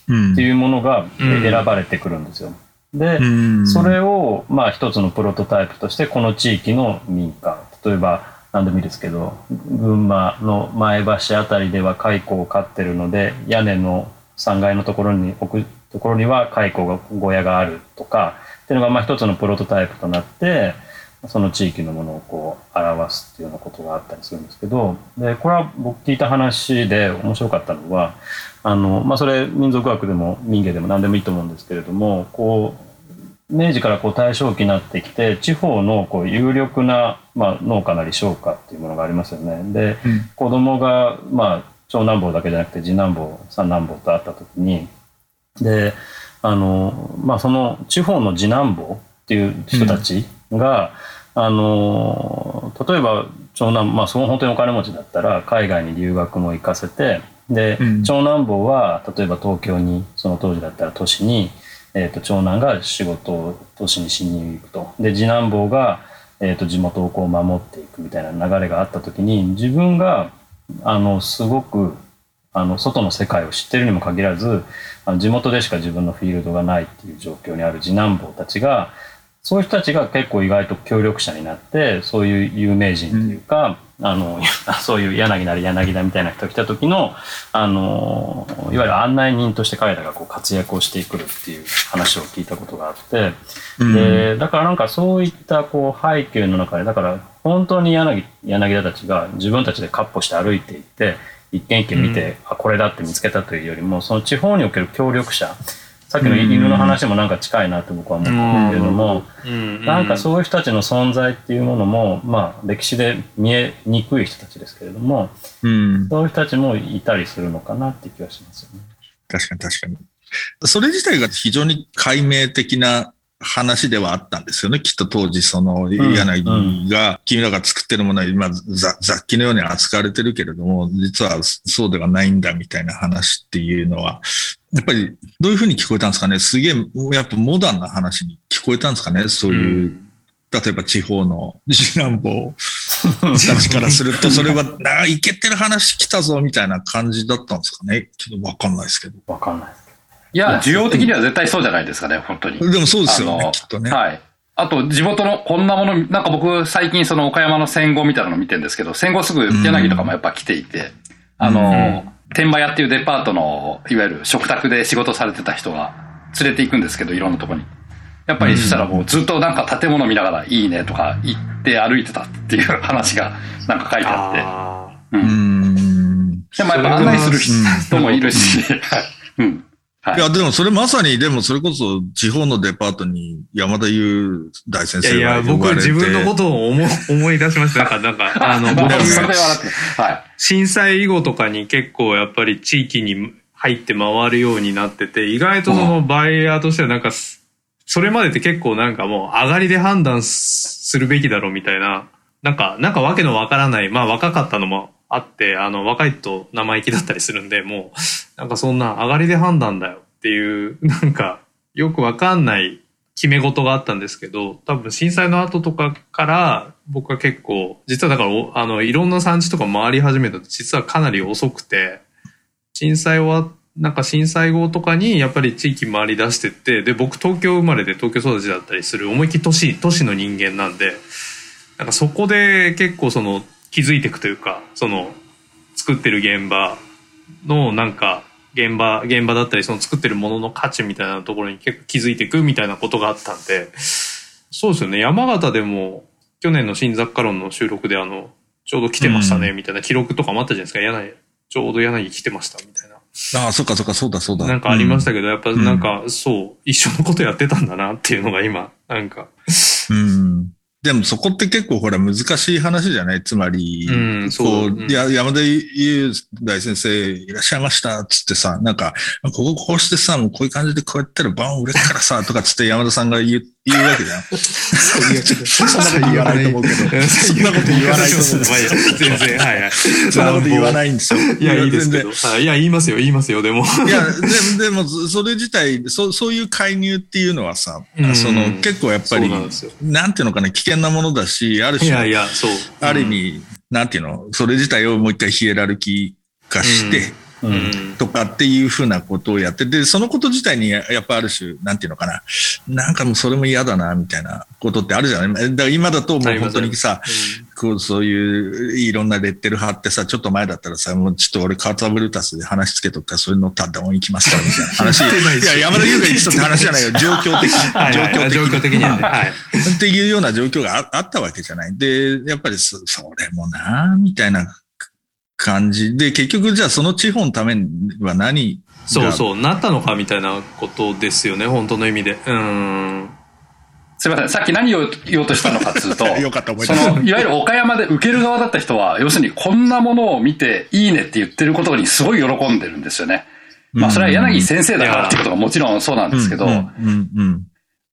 うん。っていうものがうん。選ばれてくるんですよ。で、うん。それをまあ一つのプロトタイプとしてこの地域の民家。例えば何でもいいですけど群馬の前橋あたりでは蚕を飼ってるので屋根の3階のところに置くところには蚕が小屋があるとかっていうのがまあ一つのプロトタイプとなってその地域のものをこう表すっていうようなことがあったりするんですけどでこれは僕聞いた話で面白かったのはあの、まあ、それ民族学でも民芸でも何でもいいと思うんですけれどもこう明治からこう大正期になってきて地方のこう有力な、まあ、農家なり商家っていうものがありますよね。でうん。子供がまあ長男坊だけじゃなくて次男坊三男坊と会った時にであの、まあ、その地方の次男坊っていう人たちが、あの例えば長男まあその本当にお金持ちだったら海外に留学も行かせてで、うん。長男坊は例えば東京にその当時だったら都市に、えー、と長男が仕事を都市にしに行くと。で次男坊が、えー、と地元をこう守っていくみたいな流れがあった時に自分があのすごくあの外の世界を知ってるにも限らずあの地元でしか自分のフィールドがないっていう状況にある次男坊たちがそういう人たちが結構意外と協力者になってそういう有名人というか、あの そういう柳なり柳田みたいな人が来た時のあのいわゆる案内人として彼らがこう活躍をしてくるっていう話を聞いたことがあって。うんでだからなんかそういったこう背景の中でだから本当に柳柳田たちが自分たちでカッ歩して歩いていって一軒一軒見て、あこれだって見つけたというよりもその地方における協力者さっきの犬の話もなんか近いなって僕は思うんですけれども、うんなんかそういう人たちの存在っていうものも、まあ、歴史で見えにくい人たちですけれどもうんそういう人たちもいたりするのかなって気がしますよね。確かに確かに。それ自体が非常に解明的な話ではあったんですよね。きっと当時、その、柳が、君らが作ってるものは今、ざ雑記のように扱われてるけれども、実はそうではないんだみたいな話っていうのは、やっぱりどういうふうに聞こえたんですかね？すげえ、やっぱモダンな話に聞こえたんですかね？そういう例えば地方の次男坊たちからすると、それは、なあ、いけてる話来たぞ、みたいな感じだったんですかね？ちょっとわかんないですけど。わかんないです。いや、需要的には絶対そうじゃないですかね、本当に。でもそうですよねきっとね。はい。あと、地元のこんなもの、なんか僕、最近その岡山の戦後みたいなの見てるんですけど、戦後すぐ柳とかもやっぱ来ていて、あの、天満屋っていうデパートの、いわゆる食卓で仕事されてた人が連れて行くんですけど、いろんなとこに。やっぱりそしたらもうずっとなんか建物見ながらいいねとか言って歩いてたっていう話がなんか書いてあって。あう。うんん。でもやっぱ案内する人もいるし、はいうん。はいいや、でもそれまさに、でもそれこそ地方のデパートに山田優大先生ーいやいや、僕。自分のことを思思い出しました。なんか、なんか、あの、僕。はい。震災以後とかに結構やっぱり地域に入って回るようになってて、意外とそのバイヤーとしてはなんか、それまでって結構なんかもう上がりで判断するべきだろうみたいな、なんか、なんかわけのわからない、まあ若かったのもあって、あの若いと生意気だったりするんで、もう、なんかそんな上がりで判断だよっていう、なんかよくわかんない決め事があったんですけど、多分震災の後とかから僕は結構、実はだから、あの、いろんな産地とか回り始めたと実はかなり遅くて、震災は、なんか震災後とかにやっぱり地域回り出してって、で、僕東京生まれで東京育ちだったりする思いっきり都市、都市の人間なんで、なんかそこで結構その気づいていくというか、その作ってる現場のなんか現場、現場だったりその作ってるものの価値みたいなところに結構気づいていくみたいなことがあったんで、そうですよね。山形でも去年の新雑貨論の収録であの、ちょうど来てましたねみたいな記録とかもあったじゃないですか。柳、ちょうど柳来てましたみたいな。ああ、そっかそっか、そうだそうだ。なんかありましたけど、やっぱうんなんか、そう、一緒のことやってたんだなっていうのが今、なんか、うん。でもそこって結構ほら難しい話じゃない？つまり、うんそうや、山田優大先生いらっしゃいましたっつってさ、なんか、こここうしてさ、もうこういう感じでこうやったらバン売れっからさ、とかつって 山田さんが言う、言うわけじゃん。そんなこと言わないと思うけど。そんなこと言わないと思う。全然、はいはい。そんなこと言わないんですよ。いや、いいですけど。いいや、言いますよ、言いますよ、でも。いや、ででも、それ自体、そそういう介入っていうのはさ、うんその結構やっぱり、なんていうのかな、危険なものだし、ある種、いやいや、そう。ある意味、なんていうの、それ自体をもう一回ヒエラルキー化して、ううん。ん。とかっていうふうなことをやってて、そのこと自体にやっぱある種、なんていうのかな、なんかもうそれも嫌だな、みたいなことってあるじゃない？だから今だともう本当にさ、こうそういういろんなレッテル貼ってさ、ちょっと前だったらさ、もうちょっと俺カータブルータスで話つけとくから、それ乗ったらダウン行きますから、みたいな話。いや、山田優が言ってたって話じゃないよ。状況的に。はいはいはい状況的にはね。はい。っていうような状況がああったわけじゃない。で、やっぱりそそれもなみたいな感じで、結局じゃあその地方のためには何が？そうそう、なったのかみたいなことですよね、本当の意味で。うん。すいません。さっき何を言おうとしたのかっつうと、よかった思い出したその、いわゆる岡山で受ける側だった人は、要するにこんなものを見ていいねって言ってることにすごい喜んでるんですよね。まあそれは柳先生だからっていうことがもちろんそうなんですけど、うんうんうん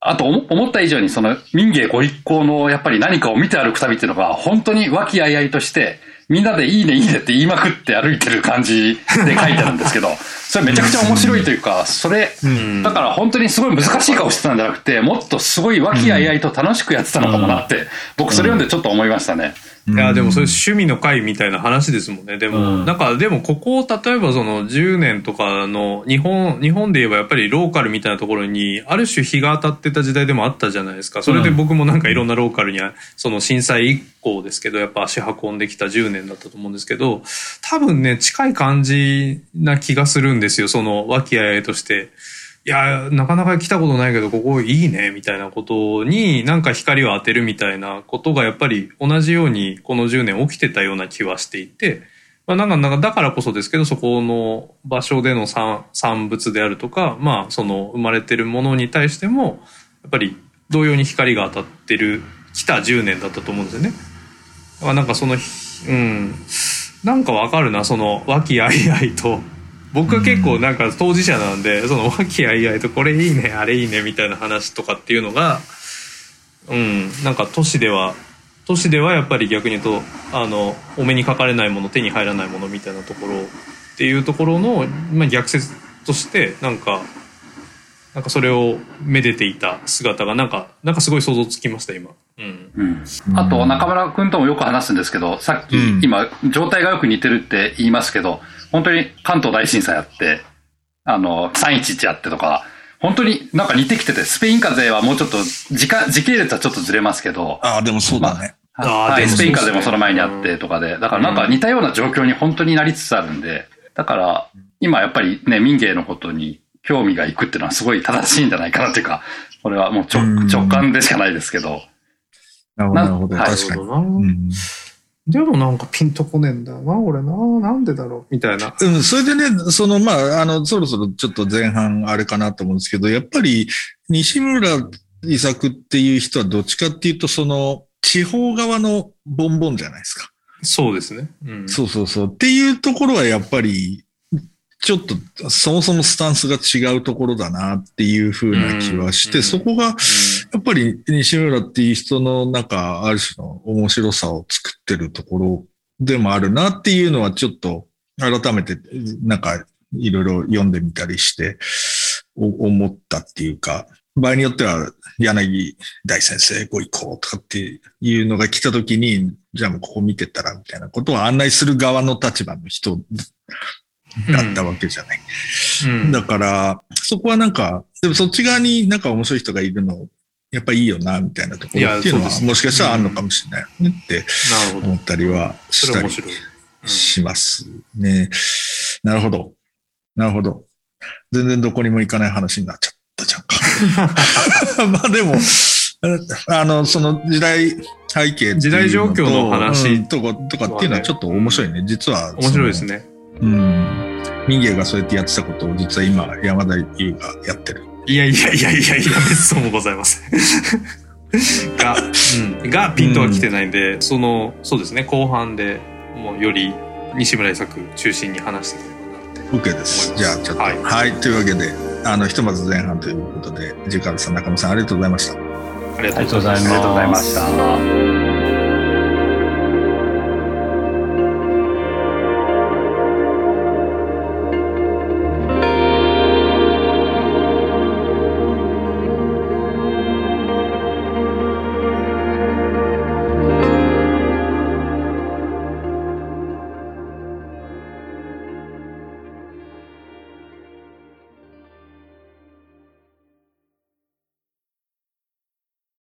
あと思思った以上にその民芸ご一行のやっぱり何かを見て歩く旅っていうのが本当に和気あいあいとしてみんなでいいねいいねって言いまくって歩いてる感じで書いてあるんですけど、それめちゃくちゃ面白いというか、それ、んだから本当にすごい難しい顔してたんじゃなくて、もっとすごい和気あいあいと楽しくやってたのかもなって、僕それ読んでちょっと思いましたね。いや、でもそれ趣味の会みたいな話ですもんね。でも、うんなんか、でもここ、例えばその10年とかの日本、日本で言えばやっぱりローカルみたいなところに、ある種日が当たってた時代でもあったじゃないですか。それで僕もなんかいろんなローカルに、その震災以降ですけど、やっぱ足運んできた10年だったと思うんですけど、多分ね、近い感じな気がするんですよ。その和気あいあいとして。いや、なかなか来たことないけど、ここいいね、みたいなことに、なんか光を当てるみたいなことが、やっぱり同じように、この10年起きてたような気はしていて、まあ、なんか、なんか、だからこそですけど、そこの場所での産産物であるとか、まあ、その生まれてるものに対しても、やっぱり同様に光が当たってる、来た10年だったと思うんですよね。だからなんかその、うん、なんかわかるな、その、和気あいあいと、僕は結構なんか当事者なんで、その和気あいあいとこれいいね、あれいいねみたいな話とかっていうのが、うん、なんか都市では、都市ではやっぱり逆に言うと、あの、お目にかかれないもの、手に入らないものみたいなところっていうところの、まあ、逆説として、なんか、なんかそれをめでていた姿がなんかなんかすごい想像つきました今、うん、うん。あと、中村君ともよく話すんですけど、さっき、うん。今、状態がよく似てるって言いますけど、本当に関東大震災あって、あの、311あってとか、本当になんか似てきてて、スペイン風邪はもうちょっと時間、時系列はちょっとずれますけど、ああ、でもそうだね。はい、あーでもスペイン風邪もその前にあってとかで、だからなんか似たような状況に本当になりつつあるんで、だから今やっぱりね、民芸のことに興味がいくっていうのはすごい正しいんじゃないかなっていうか、これはもう直感でしかないですけど、なるほど、なるほど。はい確かに。うんでもなんかピンとこねえんだよな俺な。なんでだろう。みたいな。うん、それでね、その、まあ、あの、そろそろちょっと前半あれかなと思うんですけど、やっぱり西村伊作っていう人はどっちかっていうと、その、地方側のボンボンじゃないですか。そうですね、うん、そうそうそう。っていうところはやっぱり、ちょっとそもそもスタンスが違うところだなっていうふうな気はして、うん。そこが、やっぱり西村っていう人のなんか、ある種の面白さを作ってるところでもあるなっていうのはちょっと改めてなんかいろいろ読んでみたりしてお思ったっていうか、場合によっては柳大先生ご意向とかっていうのが来た時に、じゃあもうここ見てたらみたいなことを案内する側の立場の人だったわけじゃない。うんだから、そこはなんか、でもそっち側になんか面白い人がいるの、やっぱいいよな、みたいなところっていうのは、もしかしたらあるのかもしれないよねって思ったりはしたりしますね。なるほど。なるほど。全然どこにも行かない話になっちゃったじゃんか。まあでも、あの、その時代背景時代状況の話うんとか、とかっていうのはちょっと面白いね。実は。面白いですねうん。民芸がそうやってやってたことを実は今山田優がやってる。いやいやいやいやいや別そうもございませんが、うん、がピンとは来てないんで、そのそうですね後半でもうより西村伊作中心に話していければなって OK です。じゃあちょっと。は。はいいというわけで、あの、ひとまず前半ということで、ジカルさん、中野さん、ありがとうございました。ありがありがとうございました。